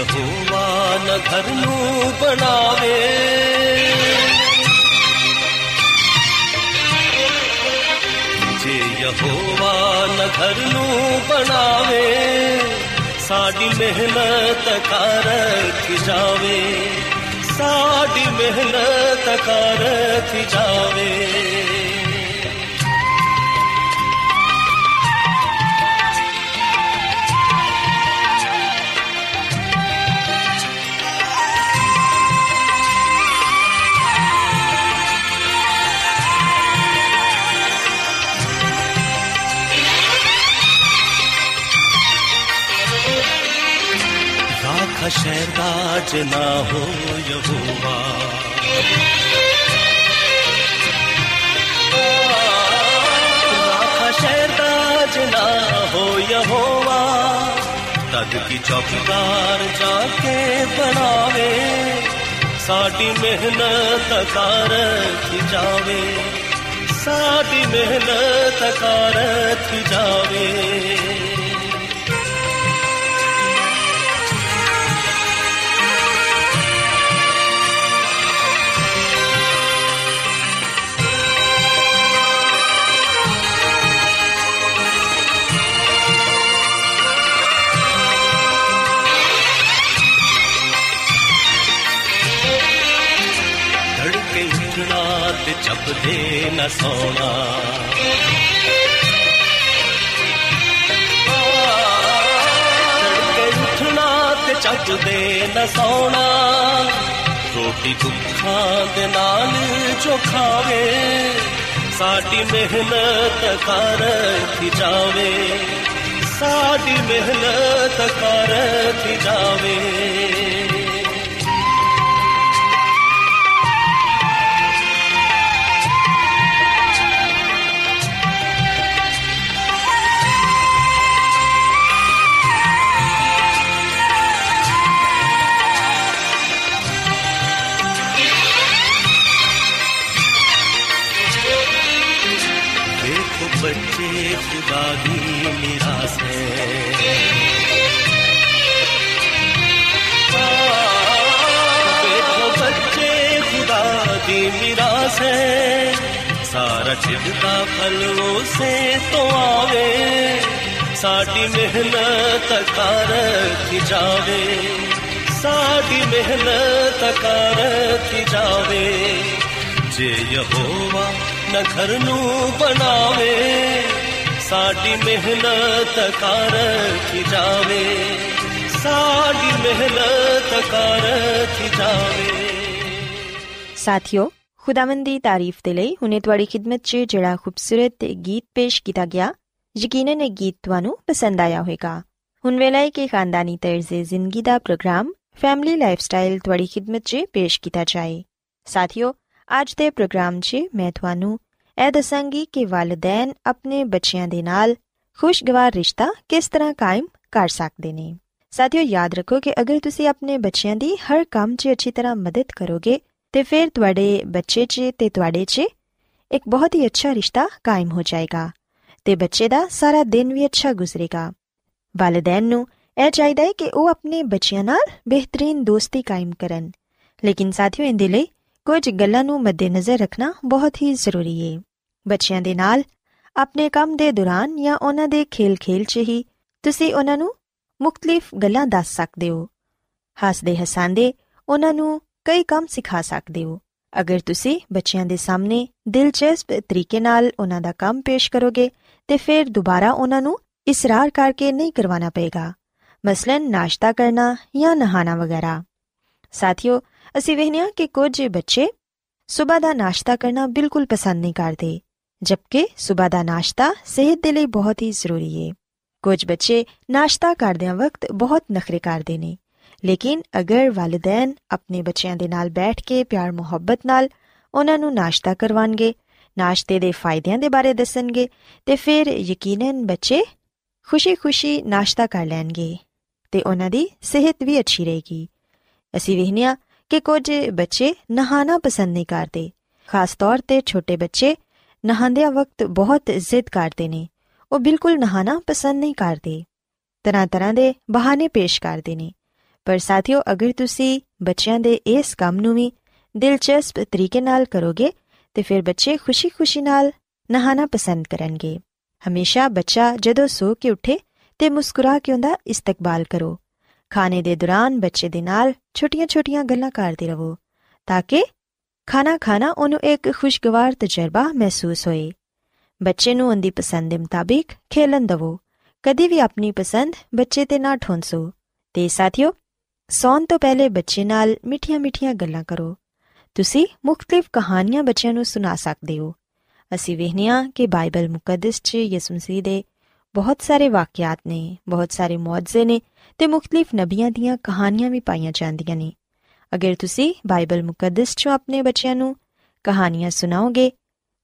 ਯਹੋਵਾ ਨ ਘਰ ਨੂੰ ਬਣਾਵੇ। ਜੇ ਯਹੋਵਾ ਨ ਘਰ ਨੂੰ ਬਣਾਵੇ, ਸਾਡੀ ਮਿਹਨਤ ਕਰ ਜਾਵੇ। ਸਾਡੀ ਮਿਹਨਤ ਕਰ ਜਾਵੇ। ਸ਼ਹਿਰ ਰਾਜ ਨਾ ਹੋ ਯਹੋਵਾ ਰਾਖ ਸ਼ਹਿਰ ਰਾਜ ਨਾ ਹੋ ਯਹੋਵਾ ਤਦ ਕੀ ਚੌਕੀਦਾਰ ਜਾ ਕੇ ਬਣਾਵੇ ਸਾਡੀ ਮਿਹਨਤ ਕਰ ਜਾਵੇ ਸਾਡੀ ਮਿਹਨਤ ਕਰ ਜਾਵੇ ਮਿਹਨਤ ਕਰ ਜਾਵੇ ਸਾਡੀ ਮਿਹਨਤ ਕਰ ਸਾਡੀ ਮਿਹਨਤ ਕਰ ਕੀ ਜਾਵੇ, ਸਾਡੀ ਮਿਹਨਤ ਕਰ ਕੀ ਜਾਵੇ। ਜੇ ਯਹੋਵਾ ਨਾ ਘਰ ਨੂੰ ਬਣਾਵੇ, ਸਾਡੀ ਮਿਹਨਤ ਕਰ ਕੀ ਜਾਵੇ, ਸਾਡੀ ਮਿਹਨਤ ਕਰ ਕੀ ਜਾਵੇ। ਸਾਥਿਓ, ਖੁਦਾਵੰਦ ਦੀ ਤਾਰੀਫ ਦੇ ਲਈ ਹੁਣੇ ਤੁਹਾਡੀ ਖidmat 'ਚ ਜਿਹੜਾ ਖੂਬਸੂਰਤ ਗੀਤ ਪੇਸ਼ ਕੀਤਾ ਗਿਆ ਯਕੀਨਨ ਇਹ ਗੀਤ ਤੁਹਾਨੂੰ ਪਸੰਦ ਆਇਆ ਹੋਵੇਗਾ ਹੁਣ ਵੇਲਾ ਹੈ ਕਿ ਖਾਨਦਾਨੀ ਤਰਜ਼ੇ ਜ਼ਿੰਦਗੀ ਦਾ ਪ੍ਰੋਗਰਾਮ ਫੈਮਿਲੀ ਲਾਈਫਸਟਾਈਲ ਤੁਹਾਡੀ ਖidmat 'ਚ ਪੇਸ਼ ਕੀਤਾ ਜਾਏ ਸਾਥਿਓ ਅੱਜ ਦੇ ਪ੍ਰੋਗਰਾਮ 'ਚ ਮੈਂ ਤੁਹਾਨੂੰ ਇਹ ਦੱਸਾਂਗੀ ਕਿ ਵਾਲਿਦੈਨ ਆਪਣੇ ਬੱਚਿਆਂ ਦੇ ਨਾਲ ਖੁਸ਼ਗਵਾਰ ਰਿਸ਼ਤਾ ਕਿਸ ਤਰ੍ਹਾਂ ਕਾਇਮ ਕਰ ਸਕਦੇ ਨੇ ਸਾਥੀਓ ਯਾਦ ਰੱਖੋ ਕਿ ਅਗਰ ਤੁਸੀਂ ਆਪਣੇ ਬੱਚਿਆਂ ਦੀ ਹਰ ਕੰਮ 'ਚ ਅੱਛੀ ਤਰ੍ਹਾਂ ਮਦਦ ਕਰੋਗੇ ਤੇ ਫਿਰ ਤੁਹਾਡੇ ਬੱਚੇ 'ਚ ਤੇ ਤੁਹਾਡੇ 'ਚ ਇੱਕ ਬਹੁਤ ਹੀ ਅੱਛਾ ਰਿਸ਼ਤਾ ਕਾਇਮ ਹੋ ਜਾਏਗਾ ਤੇ ਬੱਚੇ ਦਾ ਸਾਰਾ ਦਿਨ ਵੀ ਅੱਛਾ ਗੁਜ਼ਰੇਗਾ ਵਾਲਿਦੈਨ ਨੂੰ ਇਹ ਚਾਹੀਦਾ ਹੈ ਕਿ ਉਹ ਆਪਣੇ ਬੱਚਿਆਂ ਨਾਲ ਬਿਹਤਰੀਨ ਦੋਸਤੀ ਕਾਇਮ ਕਰਨ ਲੇਕਿਨ ਸਾਥੀਓ ਇਹਦੇ ਲਈ ਕੁਝ ਗੱਲਾਂ ਨੂੰ ਮੱਦੇਨਜ਼ਰ ਰੱਖਣਾ ਬਹੁਤ ਹੀ ਜ਼ਰੂਰੀ ਹੈ ਬੱਚਿਆਂ ਦੇ ਨਾਲ ਆਪਣੇ ਕੰਮ ਦੇ ਦੌਰਾਨ ਜਾਂ ਉਹਨਾਂ ਦੇ ਖੇਲ-ਖੇਲ 'ਚ ਹੀ ਤੁਸੀਂ ਉਹਨਾਂ ਨੂੰ ਮੁxtਲਿਫ ਗੱਲਾਂ ਦੱਸ ਸਕਦੇ ਹੋ ਹੱਸਦੇ ਹਸਾਂਦੇ ਉਹਨਾਂ ਨੂੰ ਕਈ ਕੰਮ ਸਿਖਾ ਸਕਦੇ ਹੋ ਅਗਰ ਤੁਸੀਂ ਬੱਚਿਆਂ ਦੇ ਸਾਹਮਣੇ ਦਿਲਚਸਪ ਤਰੀਕੇ ਨਾਲ ਉਹਨਾਂ ਦਾ ਕੰਮ ਪੇਸ਼ ਕਰੋਗੇ, ਤੇ ਫਿਰ ਦੁਬਾਰਾ ਉਹਨਾਂ ਨੂੰ ਇਸਰਾਰ ਕਰਕੇ ਨਹੀਂ ਕਰਵਾਉਣਾ ਪਏਗਾ। ਮਸਲਨ ਨਾਸ਼ਤਾ ਕਰਨਾ ਜਾਂ ਨਹਾਣਾ ਵਗੈਰਾ। ਸਾਥੀਓ, ਅਸੀਂ ਵਹਿਨੀਆਂ ਕਿ ਕੁਝ ਬੱਚੇ ਸਵੇਰ ਦਾ ਨਾਸ਼ਤਾ ਕਰਨਾ ਬਿਲਕੁਲ ਪਸੰਦ ਨਹੀਂ ਕਰਦੇ, ਜਦਕਿ ਸਵੇਰ ਦਾ ਨਾਸ਼ਤਾ ਸਿਹਤ ਦੇ ਲਈ ਬਹੁਤ ਹੀ ਜ਼ਰੂਰੀ ਹੈ ਕੁਝ ਬੱਚੇ ਨਾਸ਼ਤਾ ਕਰਦਿਆਂ ਵਕਤ ਬਹੁਤ ਨਖਰੇ ਕਰਦੇ ਨੇ ਲੇਕਿਨ ਅਗਰ ਵਾਲਿਦੈਨ ਆਪਣੇ ਬੱਚਿਆਂ ਦੇ ਨਾਲ ਬੈਠ ਕੇ ਪਿਆਰ, ਮੁਹੱਬਤ ਨਾਲ ਉਹਨਾਂ ਨੂੰ ਨਾਸ਼ਤਾ ਕਰਵਾਣਗੇ, ਨਾਸ਼ਤੇ ਦੇ ਫਾਇਦਿਆਂ ਦੇ ਬਾਰੇ ਦੱਸਣਗੇ ਤੇ ਫਿਰ ਯਕੀਨਨ ਬੱਚੇ ਖੁਸ਼ੀ-ਖੁਸ਼ੀ ਨਾਸ਼ਤਾ ਕਰ ਲੈਣਗੇ ਤੇ ਉਹਨਾਂ ਦੀ ਸਿਹਤ ਵੀ ਅੱਛੀ ਰਹੇਗੀ। ਅਸੀਂ ਵਹਿਨੀਆਂ ਕਿ ਕੁਝ ਬੱਚੇ ਨਹਾਣਾ ਪਸੰਦ ਨਹੀਂ ਕਰਦੇ। ਖਾਸ ਤੌਰ ਤੇ ਛੋਟੇ ਬੱਚੇ ਨਹਾਉਂਦਿਆਂ ਵਕਤ ਬਹੁਤ ਜ਼ਿੱਦ ਕਰਦੇ ਨੇ। ਉਹ ਬਿਲਕੁਲ ਨਹਾਣਾ ਪਸੰਦ ਨਹੀਂ ਕਰਦੇ। ਤਰ੍ਹਾਂ ਤਰ੍ਹਾਂ ਦੇ ਬਹਾਨੇ ਪੇਸ਼ ਕਰਦੇ ਨੇ। ਪਰ ਸਾਥੀਓ, ਅਗਰ ਤੁਸੀਂ ਬੱਚਿਆਂ ਦੇ ਇਸ ਕੰਮ ਨੂੰ ਵੀ ਦਿਲਚਸਪ ਤਰੀਕੇ ਨਾਲ ਕਰੋਗੇ, ਤੇ ਫਿਰ ਬੱਚੇ ਖੁਸ਼ੀ-ਖੁਸ਼ੀ ਨਾਲ ਨਹਾਣਾ ਪਸੰਦ ਕਰਨਗੇ। ਹਮੇਸ਼ਾ ਬੱਚਾ ਜਦੋਂ ਸੋ ਕੇ ਉੱਠੇ ਤੇ ਮੁਸਕਰਾ ਕੇ ਉਹਦਾ ਇਸਤਕਬਾਲ ਕਰੋ। ਖਾਣੇ ਦੇ ਦੌਰਾਨ ਬੱਚੇ ਦੇ ਨਾਲ ਛੋਟੀਆਂ-ਛੋਟੀਆਂ ਗੱਲਾਂ ਕਰਦੇ ਰਹੋ, ਤਾਂ ਕਿ ਖਾਣਾ ਖਾਣਾ ਉਹਨੂੰ ਇੱਕ ਖੁਸ਼ਗਵਾਰ ਤਜਰਬਾ ਮਹਿਸੂਸ ਹੋਏ। ਬੱਚੇ ਨੂੰ ਉਹਦੀ ਪਸੰਦ ਦੇ ਮੁਤਾਬਿਕ ਖੇਲਣ ਦਿਵੋ। ਕਦੀ ਵੀ ਆਪਣੀ ਪਸੰਦ ਬੱਚੇ ਤੇ ਨਾ ਠੋਂਸੋ। ਤੇ ਸਾਥੀਓ ਸੌਣ ਤੋਂ ਪਹਿਲੇ ਬੱਚੇ ਨਾਲ ਮਿੱਠੀਆਂ-ਮਿੱਠੀਆਂ ਗੱਲਾਂ ਕਰੋ। ਤੁਸੀਂ ਮੁxtਲਿਫ ਕਹਾਣੀਆਂ ਬੱਚਿਆਂ ਨੂੰ ਸੁਣਾ ਸਕਦੇ ਹੋ। ਅਸੀਂ ਵੇਖਨੀਆ ਕਿ ਬਾਈਬਲ ਮੁਕੱਦਸ 'ਚ ਯਿਸੂ ਮਸੀਹ ਦੇ ਬਹੁਤ ਸਾਰੇ ਵਾਕਿਆਤ ਨੇ, ਬਹੁਤ ਸਾਰੇ ਮੌਜਜ਼ੇ ਨੇ ਤੇ ਮੁxtਲਿਫ ਨਬੀਆਂ ਦੀਆਂ ਕਹਾਣੀਆਂ ਵੀ ਪਾਈਆਂ ਜਾਂਦੀਆਂ ਨੇ। ਅਗਰ ਤੁਸੀਂ ਬਾਈਬਲ ਮੁਕੱਦਸ 'ਚੋਂ ਆਪਣੇ ਬੱਚਿਆਂ ਨੂੰ ਕਹਾਣੀਆਂ ਸੁਣਾਓਗੇ,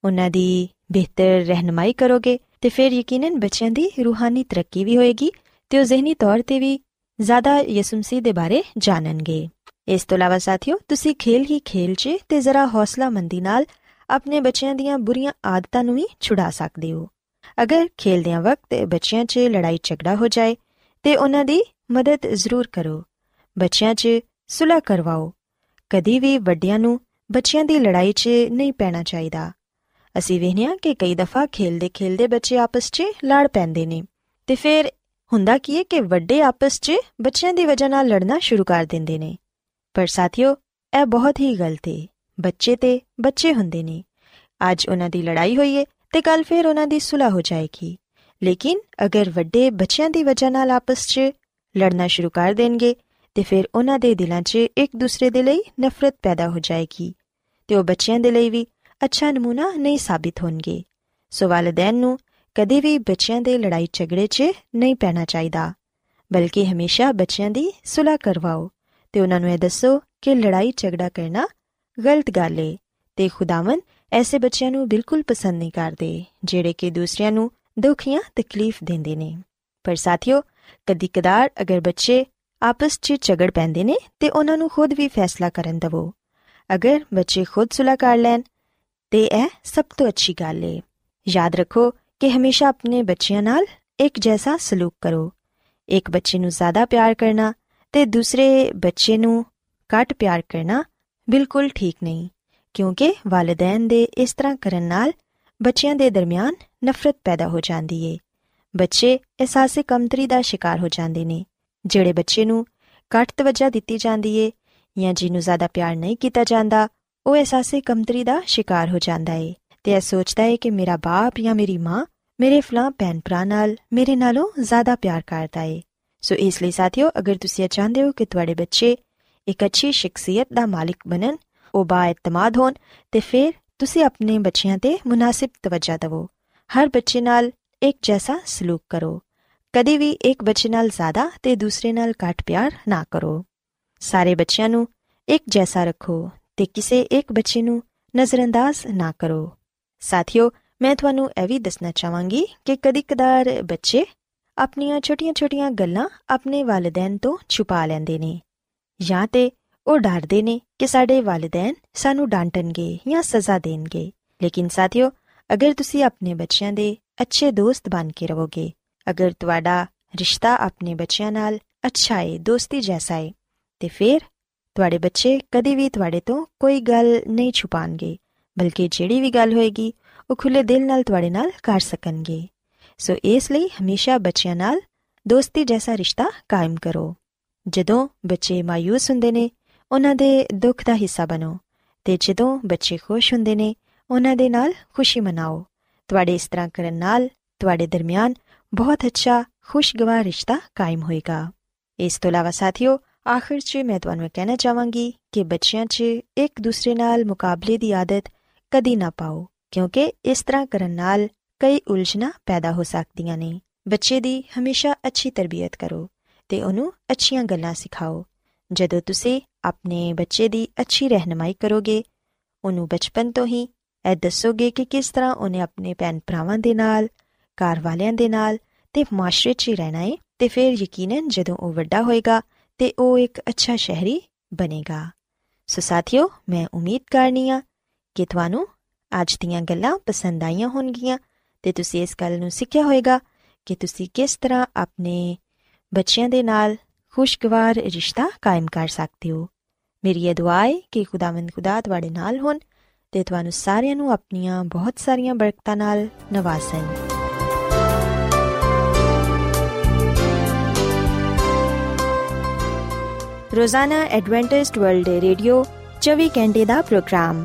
ਉਹਨਾਂ ਦੀ ਬਿਹਤਰ ਰਹਿਨਮਾਈ ਕਰੋਗੇ ਤੇ ਫਿਰ ਯਕੀਨਨ ਬੱਚਿਆਂ ਦੀ ਰੂਹਾਨੀ ਤਰੱਕੀ ਵੀ ਹੋਏਗੀ ਤੇ ਉਹ ਜ਼ਿਹਨੀ ਤੌਰ ਤੇ ਵੀ ਜ਼ਿਆਦਾ ਯਿਸੂ ਮਸੀਹ ਦੇ ਬਾਰੇ ਜਾਣਨਗੇ। ਇਸ ਤੋਂ ਇਲਾਵਾ ਸਾਥੀਓ, ਤੁਸੀਂ ਖੇਲ ਹੀ ਖੇਲ 'ਚ ਤੇ ਜ਼ਰਾ ਹੌਸਲਾਮੰਦੀ ਨਾਲ ਆਪਣੇ ਬੱਚਿਆਂ ਦੀਆਂ ਬੁਰੀਆਂ ਆਦਤਾਂ ਨੂੰ ਵੀ ਛੁਡਾ ਸਕਦੇ ਹੋ। ਅਗਰ ਖੇਲਦਿਆਂ ਵਕਤ ਬੱਚਿਆਂ 'ਚ ਲੜਾਈ ਝਗੜਾ ਹੋ ਜਾਏ ਤੇ ਉਹਨਾਂ ਦੀ ਮਦਦ ਜ਼ਰੂਰ ਕਰੋ। ਬੱਚਿਆਂ 'ਚ ਸੁਲਹ ਕਰਵਾਓ। ਕਦੀ ਵੀ ਵੱਡਿਆਂ ਨੂੰ ਬੱਚਿਆਂ ਦੀ ਲੜਾਈ 'ਚ ਨਹੀਂ ਪੈਣਾ ਚਾਹੀਦਾ। ਅਸੀਂ ਵੇਖਿਆ ਕਿ ਕਈ ਦਫਾ ਖੇਲਦੇ ਖੇਲਦੇ ਬੱਚੇ ਆਪਸ 'ਚ ਲੜ ਪੈਂਦੇ ਨੇ ਤੇ ਫਿਰ ਹੁੰਦਾ ਕੀ ਹੈ ਕਿ ਵੱਡੇ ਆਪਸ 'ਚ ਬੱਚਿਆਂ ਦੀ ਵਜ੍ਹਾ ਨਾਲ ਲੜਨਾ ਸ਼ੁਰੂ ਕਰ ਦਿੰਦੇ ਨੇ। ਪਰ ਸਾਥੀਓ, ਇਹ ਬਹੁਤ ਹੀ ਗਲਤ ਹੈ ਬੱਚੇ ਤੇ ਬੱਚੇ ਹੁੰਦੇ ਨੇ। ਅੱਜ ਉਹਨਾਂ ਦੀ ਲੜਾਈ ਹੋਈ ਹੈ ਤੇ ਕੱਲ ਫਿਰ ਉਹਨਾਂ ਦੀ ਸੁਲਹ ਹੋ ਜਾਏਗੀ। ਲੇਕਿਨ ਅਗਰ ਵੱਡੇ ਬੱਚਿਆਂ ਦੀ ਵਜ੍ਹਾ ਨਾਲ ਆਪਸ 'ਚ ਲੜਨਾ ਸ਼ੁਰੂ ਕਰ ਦੇਣਗੇ, ਤੇ ਫਿਰ ਉਹਨਾਂ ਦੇ ਦਿਲਾਂ 'ਚ ਇੱਕ ਦੂਸਰੇ ਦੇ ਲਈ ਨਫ਼ਰਤ ਪੈਦਾ ਹੋ ਜਾਏਗੀ। ਤੇ ਉਹ ਬੱਚਿਆਂ ਦੇ ਲਈ ਵੀ ਅੱਛਾ ਨਮੂਨਾ ਨਹੀਂ ਸਾਬਿਤ ਹੋਣਗੇ। ਸੋ ਵਾਲਿਦੈਨ ਨੂੰ ਕਦੇ ਵੀ ਬੱਚਿਆਂ ਦੇ ਲੜਾਈ ਝਗੜੇ 'ਚ ਨਹੀਂ ਪੈਣਾ ਚਾਹੀਦਾ, ਬਲਕਿ ਹਮੇਸ਼ਾ ਬੱਚਿਆਂ ਦੀ ਸੁਲਹ ਕਰਵਾਓ ਤੇ ਉਹਨਾਂ ਨੂੰ ਇਹ ਦੱਸੋ ਕਿ ਲੜਾਈ ਝਗੜਾ ਕਰਨਾ ਗਲਤ ਗੱਲ ਏ ਤੇ ਖੁਦਾਵੰ ਐਸੇ ਬੱਚਿਆਂ ਨੂੰ ਬਿਲਕੁਲ ਪਸੰਦ ਨਹੀਂ ਕਰਦੇ, ਜਿਹੜੇ ਕਿ ਦੂਸਰਿਆਂ ਨੂੰ ਦੁੱਖ ਜਾਂ ਤਕਲੀਫ ਦਿੰਦੇ ਨੇ। ਪਰ ਸਾਥੀਓ, ਕਦੀ ਕਦਾਰ ਅਗਰ ਬੱਚੇ ਆਪਸ 'ਚ ਝਗੜ ਪੈਂਦੇ ਨੇ ਤੇ ਉਹਨਾਂ ਨੂੰ ਖੁਦ ਵੀ ਫੈਸਲਾ ਕਰਨ ਦਿਵੋ, ਅਗਰ ਬੱਚੇ ਖੁਦ ਸੁਲਹ ਕਰ ਲੈਣ, ਤੇ ਇਹ ਸਭ ਤੋਂ ਅੱਛੀ ਗੱਲ ਏ। ਯਾਦ ਰੱਖੋ ਕਿ ਹਮੇਸ਼ਾ ਆਪਣੇ ਬੱਚਿਆਂ ਨਾਲ ਇੱਕ ਜੈਸਾ ਸਲੂਕ ਕਰੋ। ਇੱਕ ਬੱਚੇ ਨੂੰ ਜ਼ਿਆਦਾ ਪਿਆਰ ਕਰਨਾ ਤੇ ਦੂਸਰੇ ਬੱਚੇ ਨੂੰ ਘੱਟ ਪਿਆਰ ਕਰਨਾ ਬਿਲਕੁਲ ਠੀਕ ਨਹੀਂ, ਕਿਉਂਕਿ ਵਾਲਿਦੈਨ ਦੇ ਇਸ ਤਰ੍ਹਾਂ ਕਰਨ ਨਾਲ ਬੱਚਿਆਂ ਦੇ ਦਰਮਿਆਨ ਨਫ਼ਰਤ ਪੈਦਾ ਹੋ ਜਾਂਦੀ ਏ। ਬੱਚੇ ਅਹਿਸਾਸੇ ਕਮਤਰੀ ਦਾ ਸ਼ਿਕਾਰ ਹੋ ਜਾਂਦੇ ਨੇ, ਜਿਹੜੇ ਬੱਚੇ ਨੂੰ ਘੱਟ ਤਵੱਜਾ ਦਿੱਤੀ ਜਾਂਦੀ ਏ ਜਾਂ ਜਿਹਨੂੰ ਜ਼ਿਆਦਾ ਪਿਆਰ ਨਹੀਂ ਕੀਤਾ ਜਾਂਦਾ, ਉਹ ਅਹਿਸਾਸੇ ਕਮਤਰੀ ਦਾ ਸ਼ਿਕਾਰ ਹੋ ਜਾਂਦਾ ਏ। ਤੇ ਇਹ ਸੋਚਦਾ ਏ ਕਿ ਮੇਰਾ ਬਾਪ ਜਾਂ ਮੇਰੀ ਮਾਂ ਮੇਰੇ ਫਲਾਂ ਭੈਣ ਭਰਾ ਨਾਲ ਮੇਰੇ ਨਾਲੋਂ ਜ਼ਿਆਦਾ ਪਿਆਰ ਕਰਦਾ ਏ। ਸੋ ਇਸ ਲਈ ਸਾਥੀਓ, ਅਗਰ ਤੁਸੀਂ ਚਾਹੁੰਦੇ ਹੋ ਕਿ ਤੁਹਾਡੇ ਬੱਚੇ ਇੱਕ ਅੱਛੀ ਸ਼ਖਸੀਅਤ ਦਾ ਮਾਲਿਕ ਬਣਨ, ਉਹ ਬਾਇਤਮਾਦ ਹੋਣ, ਤੇ ਫਿਰ ਤੁਸੀਂ ਆਪਣੇ ਬੱਚਿਆਂ ਤੇ ਮੁਨਾਸਿਬ ਤਵੱਜਾ ਦਿਵੋ। ਹਰ ਬੱਚੇ ਨਾਲ ਇੱਕ ਜੈਸਾ ਸਲੂਕ ਕਰੋ। ਕਦੇ ਵੀ ਇੱਕ ਬੱਚੇ ਨਾਲ ਜ਼ਿਆਦਾ ਤੇ ਦੂਸਰੇ ਨਾਲ ਘੱਟ ਪਿਆਰ ਨਾ ਕਰੋ। ਸਾਰੇ ਬੱਚਿਆਂ ਨੂੰ ਇੱਕ ਜੈਸਾ ਰੱਖੋ ਤੇ ਕਿਸੇ ਇੱਕ ਬੱਚੇ ਨੂੰ ਨਜ਼ਰਅੰਦਾਜ਼ ਨਾ ਕਰੋ। ਸਾਥੀਓ, ਮੈਂ ਤੁਹਾਨੂੰ ਇਹ ਵੀ ਦੱਸਣਾ ਚਾਹਾਂਗੀ ਕਿ ਕਦੀ ਕਦਾਰ ਬੱਚੇ ਆਪਣੀਆਂ ਛੋਟੀਆਂ-ਛੋਟੀਆਂ ਗੱਲਾਂ ਆਪਣੇ ਵਾਲਿਦੈਨ ਤੋਂ ਛੁਪਾ ਲੈਂਦੇ ਨੇ ਜਾਂ ਤੇ ਉਹ ਡਰਦੇ ਨੇ ਕਿ ਸਾਡੇ ਵਾਲਿਦੈਨ ਸਾਨੂੰ ਡਾਂਟਣਗੇ ਜਾਂ ਸਜ਼ਾ ਦੇਣਗੇ। ਲੇਕਿਨ ਸਾਥੀਓ, ਅਗਰ ਤੁਸੀਂ ਆਪਣੇ ਬੱਚਿਆਂ ਦੇ ਅੱਛੇ ਦੋਸਤ ਬਣ ਕੇ ਰਹੋਗੇ, ਅਗਰ ਤੁਹਾਡਾ ਰਿਸ਼ਤਾ ਆਪਣੇ ਬੱਚਿਆਂ ਨਾਲ ਅੱਛਾ ਹੈ ਦੋਸਤੀ ਜੈਸਾ ਹੈ ਤੇ ਫਿਰ ਤੁਹਾਡੇ ਬੱਚੇ ਕਦੀ ਵੀ ਤੁਹਾਡੇ ਤੋਂ ਕੋਈ ਗੱਲ ਨਹੀਂ ਛੁਪਾਣਗੇ ਬਲਕਿ ਜਿਹੜੀ ਵੀ ਗੱਲ ਹੋਏਗੀ, ਉਹ ਖੁੱਲੇ ਦਿਲ ਨਾਲ ਤੁਹਾਡੇ ਨਾਲ ਕਰ ਸਕਣਗੇ। ਸੋ ਇਸ ਲਈ ਹਮੇਸ਼ਾ ਬੱਚਿਆਂ ਨਾਲ ਦੋਸਤੀ ਜੈਸਾ ਰਿਸ਼ਤਾ ਕਾਇਮ ਕਰੋ। ਜਦੋਂ ਬੱਚੇ ਮਾਇੂਸ ਹੁੰਦੇ ਨੇ, ਉਹਨਾਂ ਦੇ ਦੁੱਖ ਦਾ ਹਿੱਸਾ ਬਣੋ ਤੇ ਜਦੋਂ ਬੱਚੇ ਖੁਸ਼ ਹੁੰਦੇ ਨੇ, ਉਹਨਾਂ ਦੇ ਨਾਲ ਖੁਸ਼ੀ ਮਨਾਓ। ਤੁਹਾਡੇ ਇਸ ਤਰ੍ਹਾਂ ਕਰਨ ਨਾਲ ਤੁਹਾਡੇ ਦਰਮਿਆਨ ਬਹੁਤ ਅੱਛਾ, ਖੁਸ਼ਗਵਾਰ ਰਿਸ਼ਤਾ ਕਾਇਮ ਹੋਏਗਾ। ਇਸ ਤੋਂ ਇਲਾਵਾ ਸਾਥੀਓ, ਆਖਿਰ 'ਚ ਮੈਂ ਤੁਹਾਨੂੰ ਕਹਿਣਾ ਚਾਹਾਂਗੀ ਕਿ ਬੱਚਿਆਂ 'ਚ ਇੱਕ ਦੂਸਰੇ ਨਾਲ ਮੁਕਾਬਲੇ ਦੀ ਆਦਤ ਕਦੀ ਨਾ ਪਾਓ, ਕਿਉਂਕਿ ਇਸ ਤਰ੍ਹਾਂ ਕਰਨ ਨਾਲ ਕਈ ਉਲਝਣਾਂ ਪੈਦਾ ਹੋ ਸਕਦੀਆਂ ਨੇ। ਬੱਚੇ ਦੀ ਹਮੇਸ਼ਾ ਅੱਛੀ ਤਰਬੀਅਤ ਕਰੋ ਤੇ ਉਹਨੂੰ ਅੱਛੀਆਂ ਗੱਲਾਂ ਸਿਖਾਓ। ਜਦੋਂ ਤੁਸੀਂ ਆਪਣੇ ਬੱਚੇ ਦੀ ਅੱਛੀ ਰਹਿਨਮਾਈ ਕਰੋਗੇ, ਉਹਨੂੰ ਬਚਪਨ ਤੋਂ ਹੀ ਇਹ ਦੱਸੋਗੇ ਕਿ ਕਿਸ ਤਰ੍ਹਾਂ ਉਹਨੇ ਆਪਣੇ ਭੈਣ ਭਰਾਵਾਂ ਦੇ ਨਾਲ, ਘਰ ਵਾਲਿਆਂ ਦੇ ਨਾਲ ਤੇ ਮਾਸ਼ਰੇ 'ਚ ਹੀ ਰਹਿਣਾ ਹੈ ਤੇ ਫਿਰ ਯਕੀਨਨ ਜਦੋਂ ਉਹ ਵੱਡਾ ਹੋਏਗਾ ਤੇ ਉਹ ਇੱਕ ਅੱਛਾ ਸ਼ਹਿਰੀ ਬਣੇਗਾ। ਸੋ ਸਾਥੀਓ, ਮੈਂ ਉਮੀਦ ਕਰਨੀ ਆ ਕਿ ਤੁਹਾਨੂੰ ਅੱਜ ਦੀਆਂ ਗੱਲਾਂ ਪਸੰਦ ਆਈਆਂ ਹੋਣਗੀਆਂ ਤੇ ਤੁਸੀਂ ਇਸ ਗੱਲ ਨੂੰ ਸਿੱਖਿਆ ਹੋਵੇਗਾ ਕਿ ਤੁਸੀਂ ਕਿਸ ਤਰ੍ਹਾਂ ਆਪਣੇ ਬੱਚਿਆਂ ਦੇ ਨਾਲ ਖੁਸ਼ਗਵਾਰ ਰਿਸ਼ਤਾ ਕਾਇਮ ਕਰ ਸਕਦੇ ਹੋ। ਮੇਰੀ ਇਹ ਦੁਆ ਹੈ ਕਿ ਖੁਦਾਵੰਦ ਖੁਦਾ ਤੁਹਾਡੇ ਨਾਲ ਹੋਣ ਤੇ ਤੁਹਾਨੂੰ ਸਾਰਿਆਂ ਨੂੰ ਆਪਣੀਆਂ ਬਹੁਤ ਸਾਰੀਆਂ ਬਰਕਤਾਂ ਨਾਲ ਨਵਾਜ਼ਣ ਰੋਜ਼ਾਨਾ ਐਡਵੈਂਟਿਸਟ ਵਰਲਡ ਰੇਡੀਓ 24 ਘੰਟੇ ਦਾ ਪ੍ਰੋਗਰਾਮ